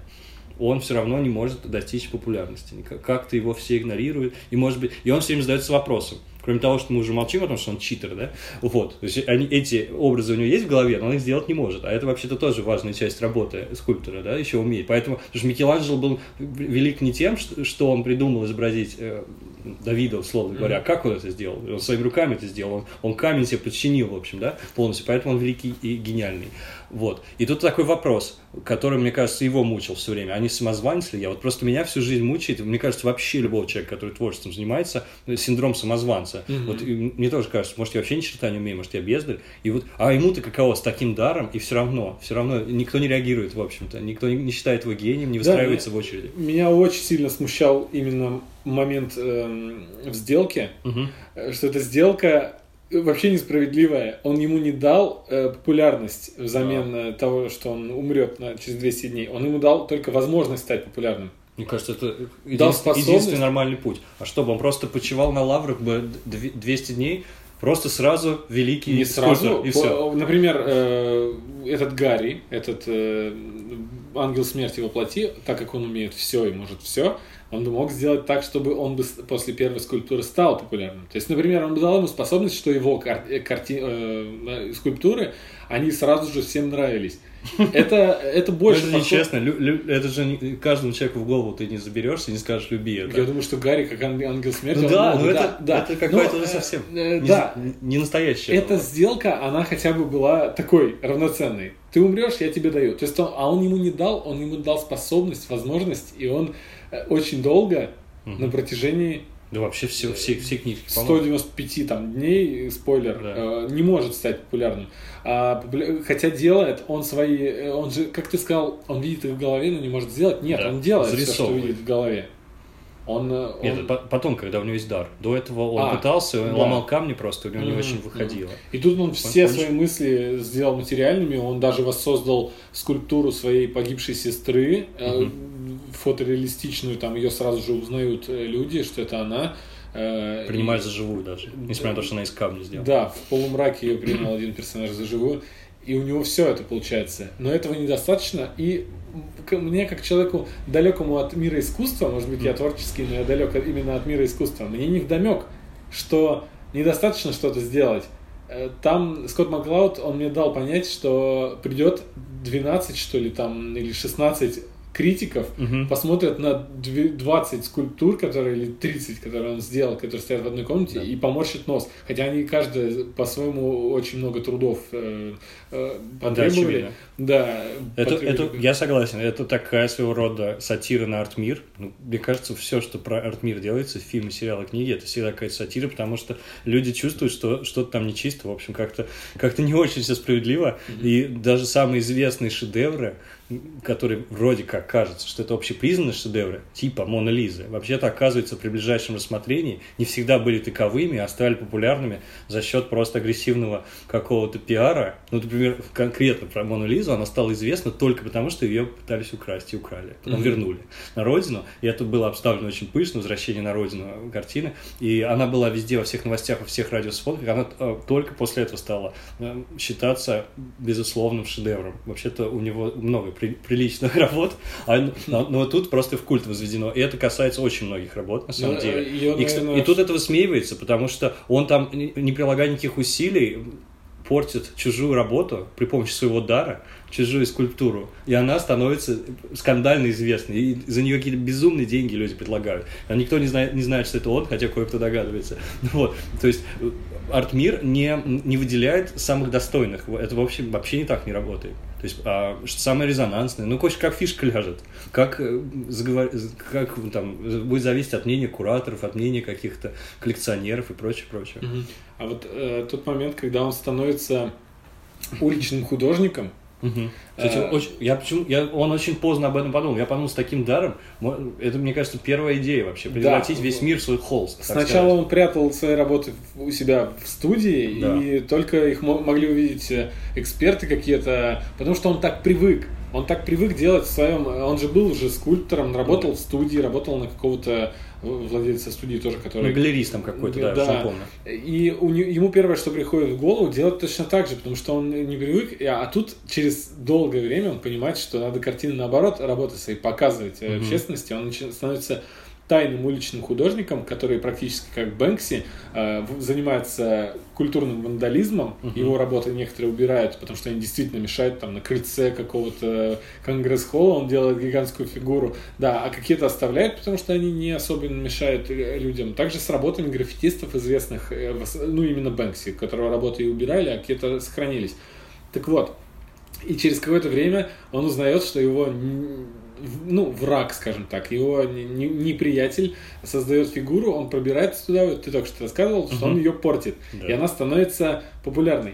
он все равно не может достичь популярности. Как-то его все игнорируют. И, может быть, и он все время задается вопросом, Кроме того, что мы уже молчим о том, что он читер, да? Вот. То есть они, эти образы у него есть в голове, но он их сделать не может. А это вообще-то тоже важная часть работы скульптора, да, еще умеет. Поэтому, потому что Микеланджело был велик не тем, что он придумал изобразить э, Давида, условно говоря, mm-hmm. как он это сделал? Он своими руками это сделал, он, он камень себе подчинил, в общем, да, полностью, поэтому он великий и гениальный. Вот. И тут такой вопрос, который, мне кажется, его мучил все время. Они самозванцы ли я? Вот просто меня всю жизнь мучает, мне кажется, вообще любого человека, который творчеством занимается, синдром самозванца. Mm-hmm. Вот мне тоже кажется, может, я вообще ни черта не умею, может, я бездарь. И вот, а ему-то каково с таким даром, и все равно, все равно никто не реагирует, в общем-то, никто не, считает его гением, не выстраивается да, в очереди. Меня очень сильно смущал именно момент э, в сделке, mm-hmm. что эта сделка вообще несправедливое. Он ему не дал э, популярность взамен. Э, того, что он умрет на, через 200 дней. Он ему дал только возможность стать популярным. Мне кажется, это един... единственный нормальный путь. А чтобы он просто почивал на лаврах бы 200 дней, просто сразу великий Не сразу. И все. Например, э, этот Гарри, этот э, ангел смерти воплоти, так как он умеет все и может все, он бы мог сделать так, чтобы он бы после первой скульптуры стал популярным. То есть, например, он бы дал ему способность, что его кар- э, карти- э, скульптуры, они сразу же всем нравились. Это, это больше... Это нечестно. Это же каждому человеку в голову ты не заберешься и не скажешь «люби это». Я думаю, что Гарри, как ангел смерти... Ну, да, но это, да. это какое-то уже совсем э, не, да. не настоящее. Эта сделка, она хотя бы была такой равноценной. Ты умрешь, я тебе даю. То есть он, а он ему не дал, он ему дал способность, возможность, и он э, очень долго на протяжении да вообще все, все, все книги. 195 там, дней, спойлер, да. э, не может стать популярным. А, хотя делает, он свои, э, он же, как ты сказал, он видит их в голове, но не может сделать. Нет, да. он делает все, что видит в голове. Он, э, он... Нет, потом, когда у него есть дар. До этого он а, пытался, он да. ломал камни просто, у него mm-hmm. не очень выходило. И тут он все он свои мысли сделал материальными, он даже воссоздал скульптуру своей погибшей сестры, mm-hmm. фотореалистичную, там ее сразу же узнают люди, что это она. Э, Принимают за живую даже, несмотря на то, что она из камня сделана. Да, в полумраке ее принял один персонаж за живую, и у него все это получается. Но этого недостаточно, и мне, как человеку далекому от мира искусства, может быть, я творческий, но я далек именно от мира искусства, мне не вдомек, что недостаточно что-то сделать. Э, там Скотт Маклауд, он мне дал понять, что придет 12, что ли, там, или 16 критиков угу. посмотрят на 20 скульптур, которые, или 30, которые он сделал, которые стоят в одной комнате, да. и поморщит нос. Хотя они каждая по-своему очень много трудов э, э, потребовали. Да, это, это, я согласен, это такая своего рода сатира на артмир. Ну, мне кажется, все, что про артмир делается, фильмы, сериалы, книги, это всегда какая-то сатира, потому что люди чувствуют, что что-то там нечисто, в общем, как-то как не очень все справедливо. Mm-hmm. И даже самые известные шедевры, который вроде как кажется, что это общепризнанные шедевры, типа Мона Лизы, вообще-то оказывается при ближайшем рассмотрении не всегда были таковыми, а стали популярными за счет просто агрессивного какого-то пиара. Ну, например, конкретно про Мону Лизу она стала известна только потому, что ее пытались украсть и украли. Потом mm-hmm. вернули на родину, и это было обставлено очень пышно, возвращение на родину картины, и она была везде, во всех новостях, во всех радиосфотках, она э, только после этого стала э, считаться безусловным шедевром. Вообще-то у него много при, приличных [LAUGHS] работ, а, но, но тут просто в культ возведено. И это касается очень многих работ, на самом ну, деле. И, и, и тут это высмеивается, потому что он там, не прилагая никаких усилий, портит чужую работу при помощи своего дара, чужую скульптуру, и она становится скандально известной, и за нее какие-то безумные деньги люди предлагают. А никто не знает, не знает, что это он, хотя кое-кто догадывается. [LAUGHS] Вот. То есть э, арт-мир не, не выделяет самых достойных. Это вообще, вообще не так не работает. То есть, а, самое резонансное, ну, короче, как фишка ляжет, как, э, заговор... как там, будет зависеть от мнения кураторов, от мнения каких-то коллекционеров и прочее, прочее. Угу. А вот э, тот момент, когда он становится уличным художником, Угу. Кстати, а... очень, я почему, я, он очень поздно об этом подумал. Я подумал, с таким даром, это, мне кажется, первая идея вообще, превратить да. весь мир в свой холст. Сначала сказать. он прятал свои работы у себя в студии, да. и только их могли увидеть э, эксперты какие-то, потому что он так привык. Он так привык делать в своем... Он же был уже скульптором, работал в студии, работал на какого-то владельца студии тоже, который... Ну, галеристом какой-то, да, да. Я помню. И у, ему первое, что приходит в голову, делать точно так же, потому что он не привык, а тут через долгое время он понимает, что надо картины наоборот работать своей, показывать угу. общественности, он становится тайным уличным художником, который практически как Бэнкси э, занимается культурным вандализмом. Uh-huh. Его работы некоторые убирают, потому что они действительно мешают там на крыльце какого-то конгресс-холла, он делает гигантскую фигуру. Да, а какие-то оставляют, потому что они не особенно мешают людям. Также с работами граффитистов известных, э, ну именно Бэнкси, которого работы и убирали, а какие-то сохранились. Так вот, и через какое-то время он узнает, что его ну, враг, скажем так, его неприятель создает фигуру, он пробирается туда, вот ты только что рассказывал, что он ее портит, да. и она становится популярной.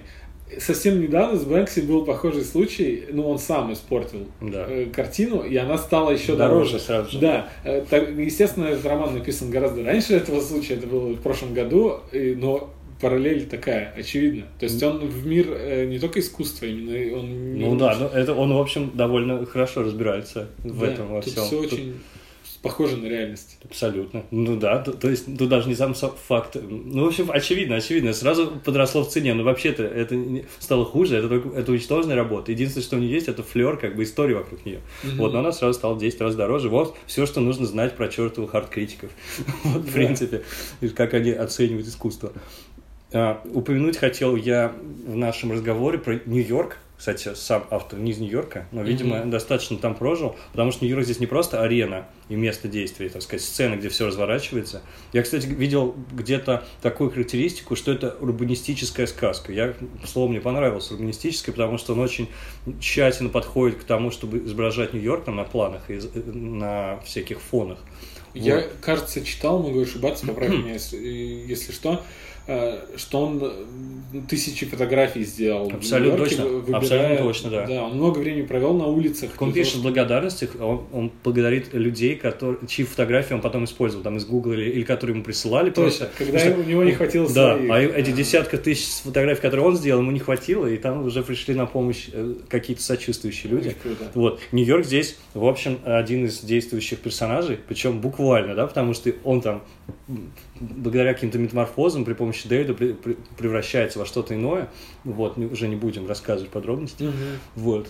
Совсем недавно с Бэнкси был похожий случай, ну, он сам испортил да. э, картину, и она стала еще дороже. дороже. Сразу же. Да. Э, так, естественно, этот роман написан гораздо раньше этого случая, это было в прошлом году, но параллель такая, очевидно. То есть он в мир э, не только искусства, именно он... Ну да, ну, это он, в общем, довольно хорошо разбирается в да, этом во тут всем. все тут... очень похоже на реальность. Абсолютно. Ну да, то, то есть тут даже не сам факт. Ну, в общем, очевидно, очевидно. Сразу подросло в цене. Но вообще-то это стало хуже, это только это уничтоженная работа. Единственное, что у нее есть, это флер, как бы история вокруг нее. Mm-hmm. Вот, но она сразу стала в 10 раз дороже. Вот все, что нужно знать про чертовых арт-критиков. [LAUGHS] вот, в принципе, как они оценивают искусство. А, упомянуть хотел я в нашем разговоре про Нью-Йорк. Кстати, сам автор не из Нью-Йорка, но, видимо, mm-hmm. достаточно там прожил, потому что Нью-Йорк здесь не просто арена и место действия, так сказать, сцена, где все разворачивается. Я, кстати, видел где-то такую характеристику, что это урбанистическая сказка. Я, слово мне понравилось, урбанистическая, потому что он очень тщательно подходит к тому, чтобы изображать Нью-Йорк там на планах и на всяких фонах. Я, вот. кажется, читал, могу ошибаться, поправь [CLEARS THROAT] меня, если, если что, Э, что он э, тысячи фотографий сделал. Абсолютно точно. Выбирая, Абсолютно точно, да. Да, он много времени провел на улицах. Он пишет благодарности, он, он благодарит людей, которые, чьи фотографии он потом использовал, там из Google или, или которые ему присылали. Точно, просто, когда что, у него не хватило Да, своих. а эти десятка тысяч фотографий, которые он сделал, ему не хватило, и там уже пришли на помощь э, какие-то сочувствующие люди. Вот. Нью-Йорк здесь, в общем, один из действующих персонажей, причем буквально, да, потому что он там благодаря каким-то метаморфозам при помощи Дэвида при, при, превращается во что-то иное. Вот, уже не будем рассказывать подробности. Угу. Вот.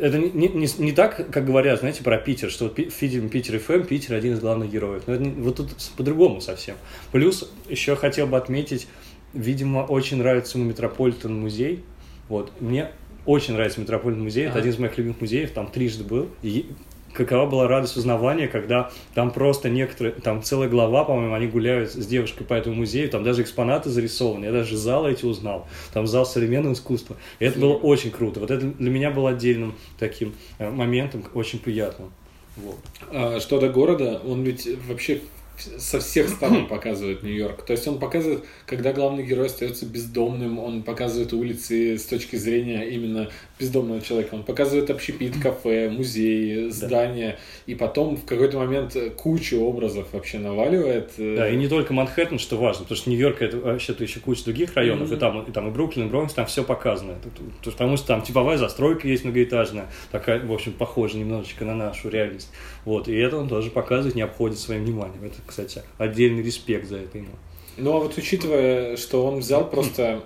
Это не, не, не так, как говорят, знаете, про Питер, что в фильме Питер ФМ Питер один из главных героев. Но это не, вот тут по-другому совсем. Плюс еще хотел бы отметить, видимо, очень нравится ему Метрополитен музей. Вот. Мне очень нравится Метрополитен музей. Это один из моих любимых музеев. Там трижды был. И какова была радость узнавания, когда там просто некоторые, там целая глава, по-моему, они гуляют с девушкой по этому музею, там даже экспонаты зарисованы, я даже залы эти узнал, там зал современного искусства. И это было очень круто. Вот это для меня было отдельным таким э, моментом, очень приятным. Вот. А, что до города, он ведь вообще со всех сторон [CLEARS THROAT] показывает Нью-Йорк. То есть он показывает, когда главный герой остается бездомным, он показывает улицы с точки зрения именно бездомного человека. Он показывает общепит, кафе, музей, здания. Да. И потом в какой-то момент кучу образов вообще наваливает. Э, да, и не только Манхэттен, что важно, потому что Нью-Йорк это вообще-то еще куча других районов, mm-hmm. и там, и там и Бруклин, и Бронкс, там все показано. Потому что там типовая застройка есть многоэтажная, такая, в общем, похожа немножечко на нашу реальность. Вот, и это он тоже показывает, не обходит своим вниманием. Это, кстати, отдельный респект за это ему. Ну, а вот учитывая, что он взял [CLEARS THROAT] просто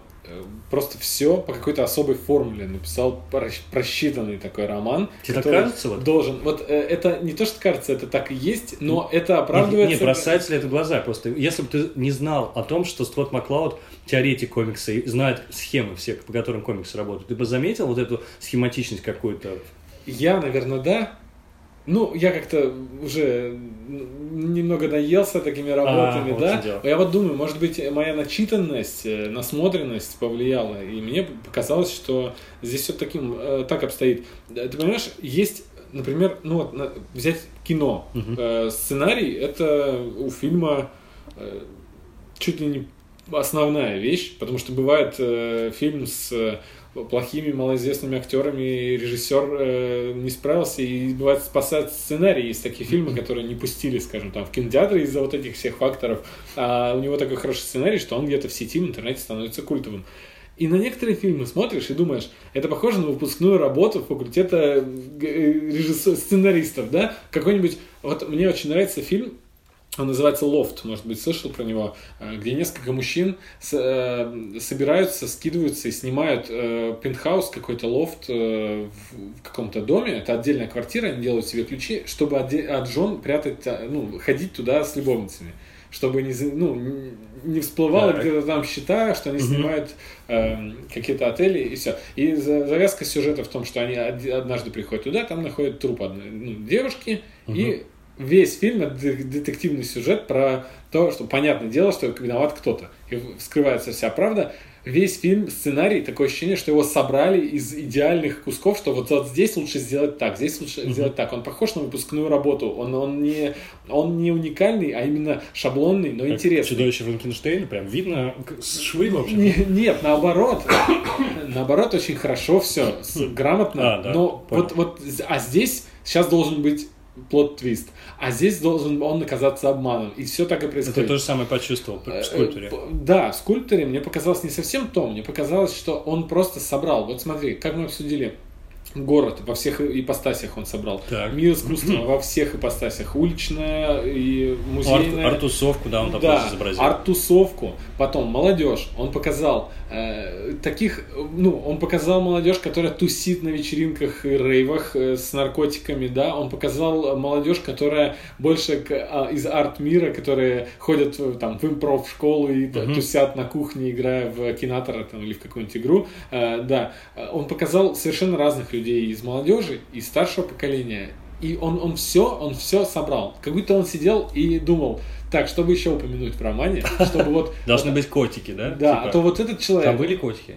просто все по какой-то особой формуле написал просчитанный такой роман. Тебе так кажется? Вот? Должен. Вот э, это не то, что кажется, это так и есть, но это оправдывается. Не, бросается ли это в глаза? Просто если бы ты не знал о том, что Скотт Маклауд теоретик комикса и знает схемы всех, по которым комиксы работают, ты бы заметил вот эту схематичность какую-то? Я, наверное, да. Ну, я как-то уже немного наелся такими работами, а, да. Вот я вот думаю, может быть, моя начитанность, э, насмотренность повлияла, и мне показалось, что здесь все таким э, так обстоит. Ты понимаешь, есть например, ну вот взять кино. Угу. Сценарий это у фильма чуть ли не основная вещь, потому что бывает фильм с плохими малоизвестными актерами режиссер э, не справился, и бывает спасает сценарий. Есть такие фильмы, которые не пустили, скажем, там в кинотеатры из-за вот этих всех факторов, а у него такой хороший сценарий, что он где-то в сети, в интернете становится культовым. И на некоторые фильмы смотришь и думаешь, это похоже на выпускную работу факультета э, режиссер, сценаристов, да? Какой-нибудь... Вот мне очень нравится фильм он называется «Лофт», может быть, слышал про него, э, где несколько мужчин э, собираются, скидываются и снимают э, пентхаус, какой-то лофт в каком-то доме, это отдельная квартира, они делают себе ключи, чтобы от жен прятать, ну, ходить туда с любовницами. Чтобы не, ну, не всплывало где-то там счета, что они снимают э, какие-то отели и все. И завязка сюжета в том, что они однажды приходят туда, там находят труп одной ну, девушки, и весь фильм это детективный сюжет про то, что понятное дело, что виноват кто-то. И вскрывается вся правда. Весь фильм, сценарий, такое ощущение, что его собрали из идеальных кусков, что вот, вот здесь лучше сделать так, здесь лучше mm-hmm. сделать так. Он похож на выпускную работу. Он, он, не, он не уникальный, а именно шаблонный, но как интересный. Чудовище Франкенштейна, прям видно швы вообще. Не, нет, наоборот. [COUGHS] наоборот, очень хорошо все, грамотно. А, да, но вот, вот, а здесь сейчас должен быть плод-твист. А здесь должен он оказаться обманом. И все так и происходит. Это то же самое почувствовал в скульпторе. Э, да, в скульпторе мне показалось не совсем то. Мне показалось, что он просто собрал. Вот смотри, как мы обсудили город во всех ипостасях он собрал. Так. Мир искусства во всех ипостасях. Уличная и музейная. Арт, арт-тусовку, да, он там да, изобразил. арт-тусовку. Потом молодежь. Он показал э, таких, ну, он показал молодежь, которая тусит на вечеринках и рейвах э, с наркотиками, да. Он показал молодежь, которая больше к, а, из арт-мира, которые ходят там в импров школу и mm-hmm. тусят на кухне, играя в кинатора там, или в какую-нибудь игру. Э, да. Он показал совершенно разных людей людей из молодежи, и старшего поколения. И он, он все, он все собрал. Как будто он сидел и думал, так, чтобы еще упомянуть в романе, чтобы вот... [LAUGHS] Должны быть котики, да? Да, а то вот этот человек... Там были котики?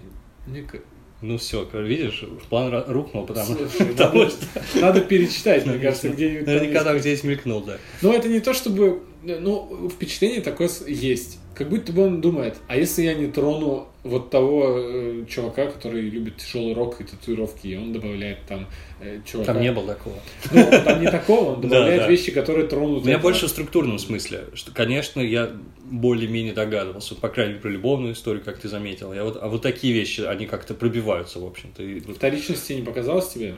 Ну все, видишь, план рухнул, потому, Слушай, [LAUGHS] потому надо, что... Надо перечитать, мне кажется, где-нибудь. Наверняка там здесь мелькнул, да. Но это не то, чтобы... Ну, впечатление такое есть. Как будто бы он думает, а если я не трону вот того э, чувака, который любит тяжелый рок и татуировки, и он добавляет там э, чувака. Там не было такого. Ну, там не такого, он добавляет вещи, которые тронут. У меня больше в структурном смысле, что, конечно, я более-менее догадывался, по крайней мере, про любовную историю, как ты заметил. Я вот, а вот такие вещи, они как-то пробиваются, в общем-то. Вторичности не показалось тебе?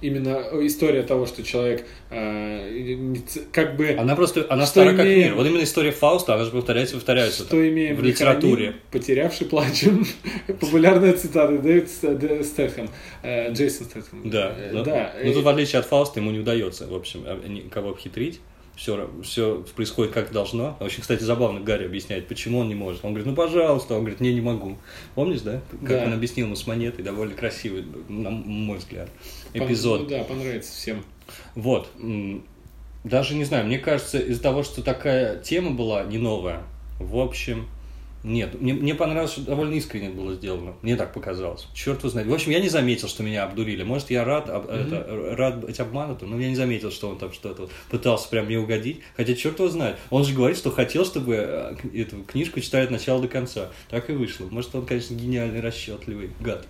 Именно история того, что человек э, как бы... Она просто, она стара имеем, как мир. Вот именно история Фауста, она же повторяется повторяется. Что имеем в литературе. Потерявший плачем. [LAUGHS] Популярная цитата Дэвид Стэтхэм. Э, Джейсон Стэтхэм. Да. Э, да. Но тут, в отличие от Фауста, ему не удается, в общем, а, никого обхитрить все, все происходит как должно. Очень, кстати, забавно Гарри объясняет, почему он не может. Он говорит, ну, пожалуйста. Он говорит, не, не могу. Помнишь, да? Как да. он объяснил ему с монетой, довольно красивый, на мой взгляд, эпизод. Ну, да, понравится всем. Вот. Даже не знаю, мне кажется, из-за того, что такая тема была не новая, в общем, нет, мне, мне понравилось, что довольно искренне было сделано. Мне так показалось. Черт его знает. В общем, я не заметил, что меня обдурили. Может, я рад, об, mm-hmm. это, рад быть обманутым, но я не заметил, что он там что-то пытался прям мне угодить. Хотя черт его знает. Он же говорит, что хотел, чтобы э, эту книжку читать от начала до конца. Так и вышло. Может, он, конечно, гениальный, расчетливый гад.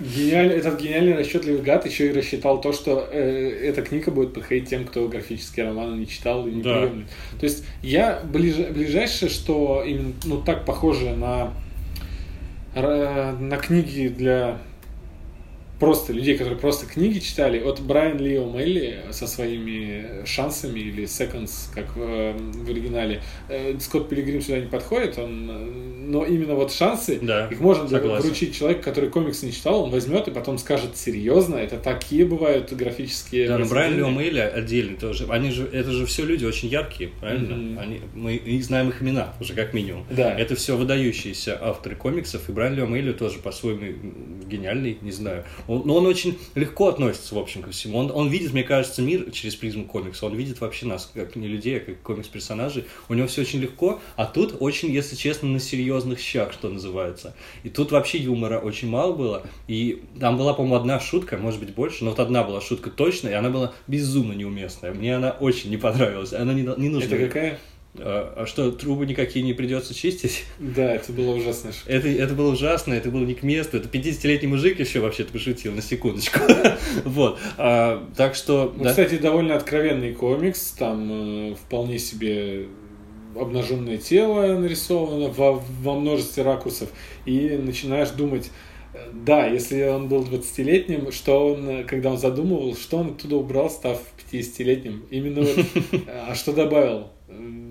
Гениальный, этот гениальный, расчетливый гад еще и рассчитал то, что э, эта книга будет подходить тем, кто графические романы не читал и не да. приемлет. То есть я ближ, ближайшее, что именно ну, так похоже похоже на, на книги для просто людей, которые просто книги читали, от Брайан Лио Мелли со своими шансами или seconds, как в, в оригинале. Э, Скотт Пилигрим сюда не подходит, он но именно вот шансы, Да, их можно согласен. вручить человеку, который комикс не читал, он возьмет и потом скажет, серьезно, это такие бывают графические Да, но Брайан Ли произведения?» Омейли отдельный тоже. Они же, это же все люди очень яркие, правильно? Мгм. Они, мы и знаем их имена уже как минимум. Да. Это все выдающиеся авторы комиксов, и Брайан Ли Омейли тоже по-своему гениальный, не знаю. Он, но он очень легко относится, в общем, ко всему. Он, он видит, мне кажется, мир через призму комикса. Он видит вообще нас как не людей, а как комикс-персонажей. У него все очень легко, а тут очень, если честно, на серьезных щах, что называется. И тут вообще юмора очень мало было. И там была, по-моему, одна шутка, может быть, больше, но вот одна была шутка точно, и она была безумно неуместная. Мне она очень не понравилась. Она не, не нужна. Это какая? А, а что, трубы никакие не придется чистить? Да, это было ужасно. Это, это было ужасно, это было не к месту. Это 50-летний мужик еще вообще-то пошутил, на секундочку. [LAUGHS] Вот. А, Так что... Ну, да. Кстати, довольно откровенный комикс, там э, вполне себе обнаженное тело нарисовано во, во множестве ракурсов, и начинаешь думать, да, если он был 20-летним, что он, когда он задумывал, что он оттуда убрал, став 50-летним? Именно вот, [LAUGHS] а что добавил?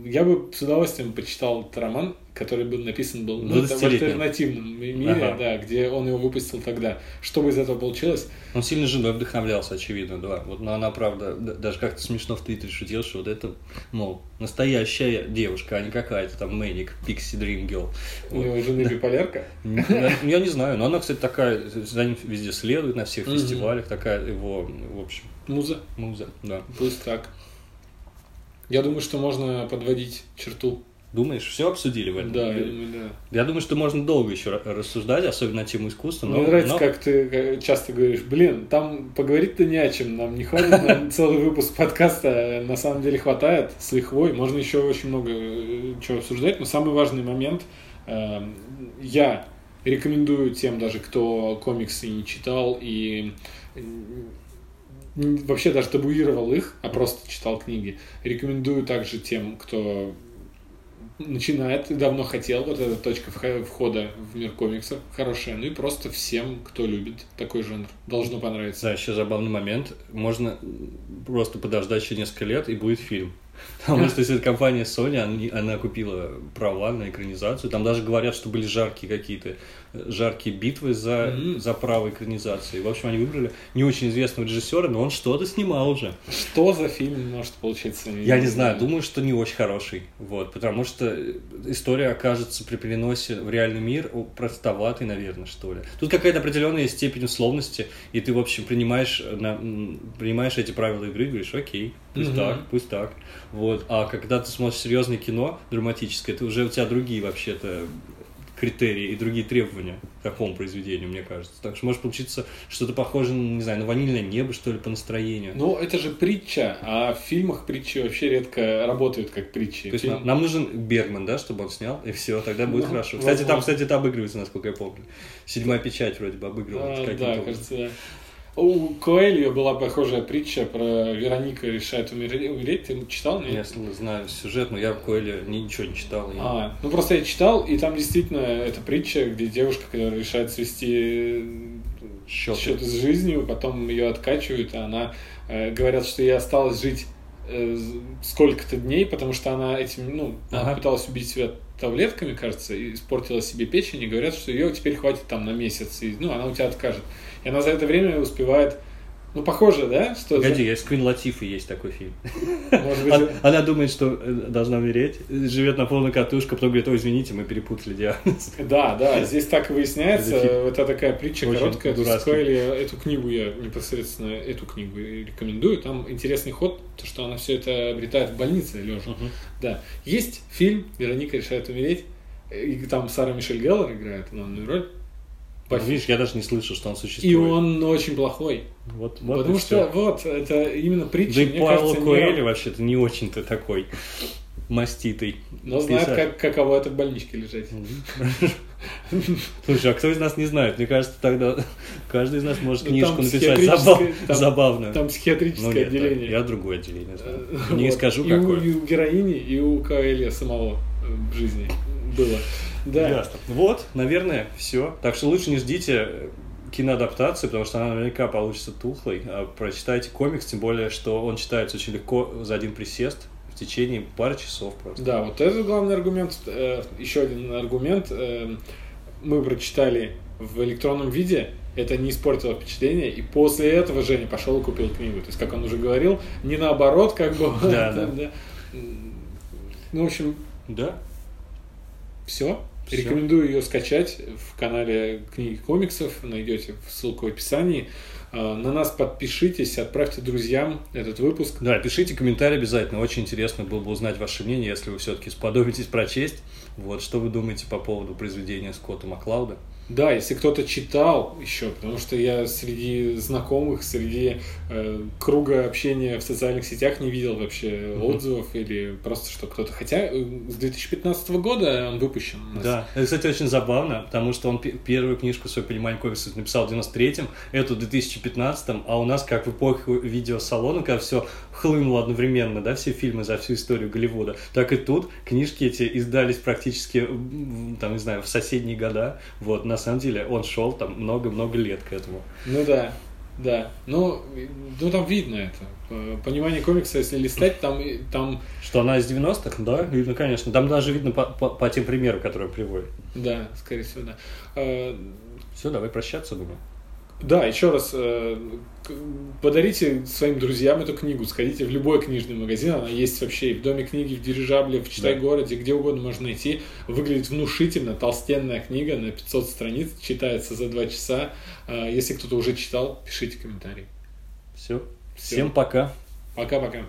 Я бы с удовольствием почитал этот роман, который был написан был ну, в 20-летним. альтернативном мире, Ага. да, где он его выпустил тогда. Что бы из этого получилось? Он сильно женой вдохновлялся, очевидно, да. Вот, но она, правда, даже как-то смешно в Твиттере шутила, что вот это, мол, настоящая девушка, а не какая-то там Мэник, Пикси Дрим Girl. У него жены биполярка. Я, не знаю, но она, кстати, такая, за ним везде следует, на всех фестивалях, такая его, в общем, Муза. муза, да. Пусть так. Я думаю, что можно подводить черту. Думаешь, все обсудили в этом? Да, я думаю, да. Я думаю, что можно долго еще ра- рассуждать, особенно на тему искусства. Но, Мне нравится, но- как ты э, часто говоришь, блин, там поговорить-то не о чем, нам не хватит на [LAUGHS] целый выпуск подкаста, на самом деле хватает с лихвой, можно еще очень много э, чего обсуждать, но самый важный момент, э, я рекомендую тем даже, кто комиксы не читал и вообще даже табуировал их, а просто читал книги, рекомендую также тем, кто начинает и давно хотел, вот эта точка вх- входа в мир комиксов хорошая, ну и просто всем, кто любит такой жанр, должно понравиться. Да, еще забавный момент. Можно просто подождать еще несколько лет, и будет фильм. [LAUGHS] Потому что если компания Sony, они- она купила права на экранизацию. Там даже говорят, что были жаркие какие-то жаркие битвы за, Мгм. за право экранизации. В общем, они выбрали не очень известного режиссера, но он что-то снимал уже. Что за фильм может получиться? Я не знаю, думаю, что не очень хороший. Вот, потому что история окажется при переносе в реальный мир простоватой, наверное, что ли. Тут какая-то определенная степень условности, и ты, в общем, принимаешь, э, на- принимаешь эти правила игры и говоришь, окей, пусть Мгм. так, пусть так. Вот. А когда ты смотришь серьезное кино, драматическое, это уже у тебя другие вообще-то критерии и другие требования к такому произведению, мне кажется. Так что может получиться что-то похожее, не знаю, на ванильное небо, что ли, по настроению. Ну, это же притча, а в фильмах притчи вообще редко работают как притчи. То есть Фильм- нам, нам нужен Бергман, да, чтобы он снял, и все, тогда будет Ну, хорошо. Кстати, там, возможно. кстати, это обыгрывается, насколько я помню. Седьмая печать вроде бы обыгрывается А, да, образом. кажется, да. У Коэльо была похожая притча про Вероника решает умереть. Ты читал? Нет? Я знаю сюжет, но я Коэля ни- ничего не читал. и- А, ну просто я читал, и там действительно это притча, где девушка, которая решает свести Счеты. счеты с жизнью, потом ее откачивают, а она э, говорят, что ей осталось жить э, сколько-то дней, потому что она этим, ну, она Ага. пыталась убить себя таблетками, кажется, и испортила себе печень, и говорят, что ее теперь хватит там на месяц, и, ну, она у тебя откажет. И она за это время успевает, ну, похоже, да? Что Погоди, есть Квин Латифы есть такой фильм. Может быть, Она, она думает, что э, должна умереть, живет на полную катушку, потом говорит, ой, извините, мы перепутали диагноз. Да, да, здесь так и выясняется. Это фильм. Это такая притча Очень короткая. Коэли, эту книгу я непосредственно эту книгу рекомендую. Там интересный ход, то, что она все это обретает в больнице лежа. Да. Есть фильм «Вероника решает умереть». И там Сара Мишель Геллер играет главную роль. По Ну, видишь, я даже не слышал, что он существует. И он очень плохой. Вот, вот потому что, всё. вот, это именно притча, Да и Пауло кажется, не- вообще-то не очень-то такой маститый. Но знает, как, каково это в больничке лежать. Слушай, а кто из нас не знает? Мне кажется, тогда каждый из нас может Ну, книжку написать психиатрическое- забав- там- забавную. Там психиатрическое Ну, отделение. Я другое отделение знаю. Э, Не скажу, какое. И у героини, и у Каэля самого э, в жизни было. Да. Ясно. Вот, наверное, все. Так что лучше не ждите э, киноадаптации, потому что она наверняка получится тухлой. А прочитайте комикс, тем более, что он читается очень легко за один присест. в течение пары часов просто. Да, вот это главный аргумент. Э, еще один аргумент. Э, мы прочитали в электронном виде, это не испортило впечатление, и после этого Женя пошел и купил книгу. То есть, как он уже говорил, не наоборот, как бы. Да. [LAUGHS] да. Ну, в общем, да. Все. Все. Рекомендую ее скачать в канале книги комиксов, найдете ссылку в описании. А, на нас подпишитесь, отправьте друзьям этот выпуск. Да, пишите комментарии обязательно. Очень интересно было бы узнать ваше мнение, если вы все-таки сподобитесь прочесть. Вот, что вы думаете по поводу произведения Скотта Маклауда. Да, если кто-то читал еще, потому что я среди знакомых, среди э, круга общения в социальных сетях не видел вообще mm-hmm. отзывов или просто что кто-то. Хотя э, с 2015 года он выпущен. Да, это, кстати, очень забавно, потому что он первую книжку свое понимание написал в 93-м, эту в 2015-м, а у нас, как в эпоху видеосалона, когда все хлынуло одновременно, да, все фильмы за всю историю Голливуда, так и тут книжки эти издались практически, там, не знаю, в соседние года, вот, на самом деле он шел там много-много лет к этому. Ну да, да. Ну, ну там видно это. Понимание комикса, если листать, там... там... Что она из 90-х? Да, видно, конечно. Там даже видно по, по, по тем примерам, которые приводит. Да, скорее всего, да. А, Все, давай прощаться, думаю. Да, еще раз, э, подарите своим друзьям эту книгу, сходите в любой книжный магазин, она есть вообще и в Доме книги, в Дирижабле, в Читай-городе, где угодно можно найти. Выглядит внушительно, толстенная книга на 500 страниц, читается за 2 часа. Э, если кто-то уже читал, пишите комментарий. Все. Всем пока. Пока-пока.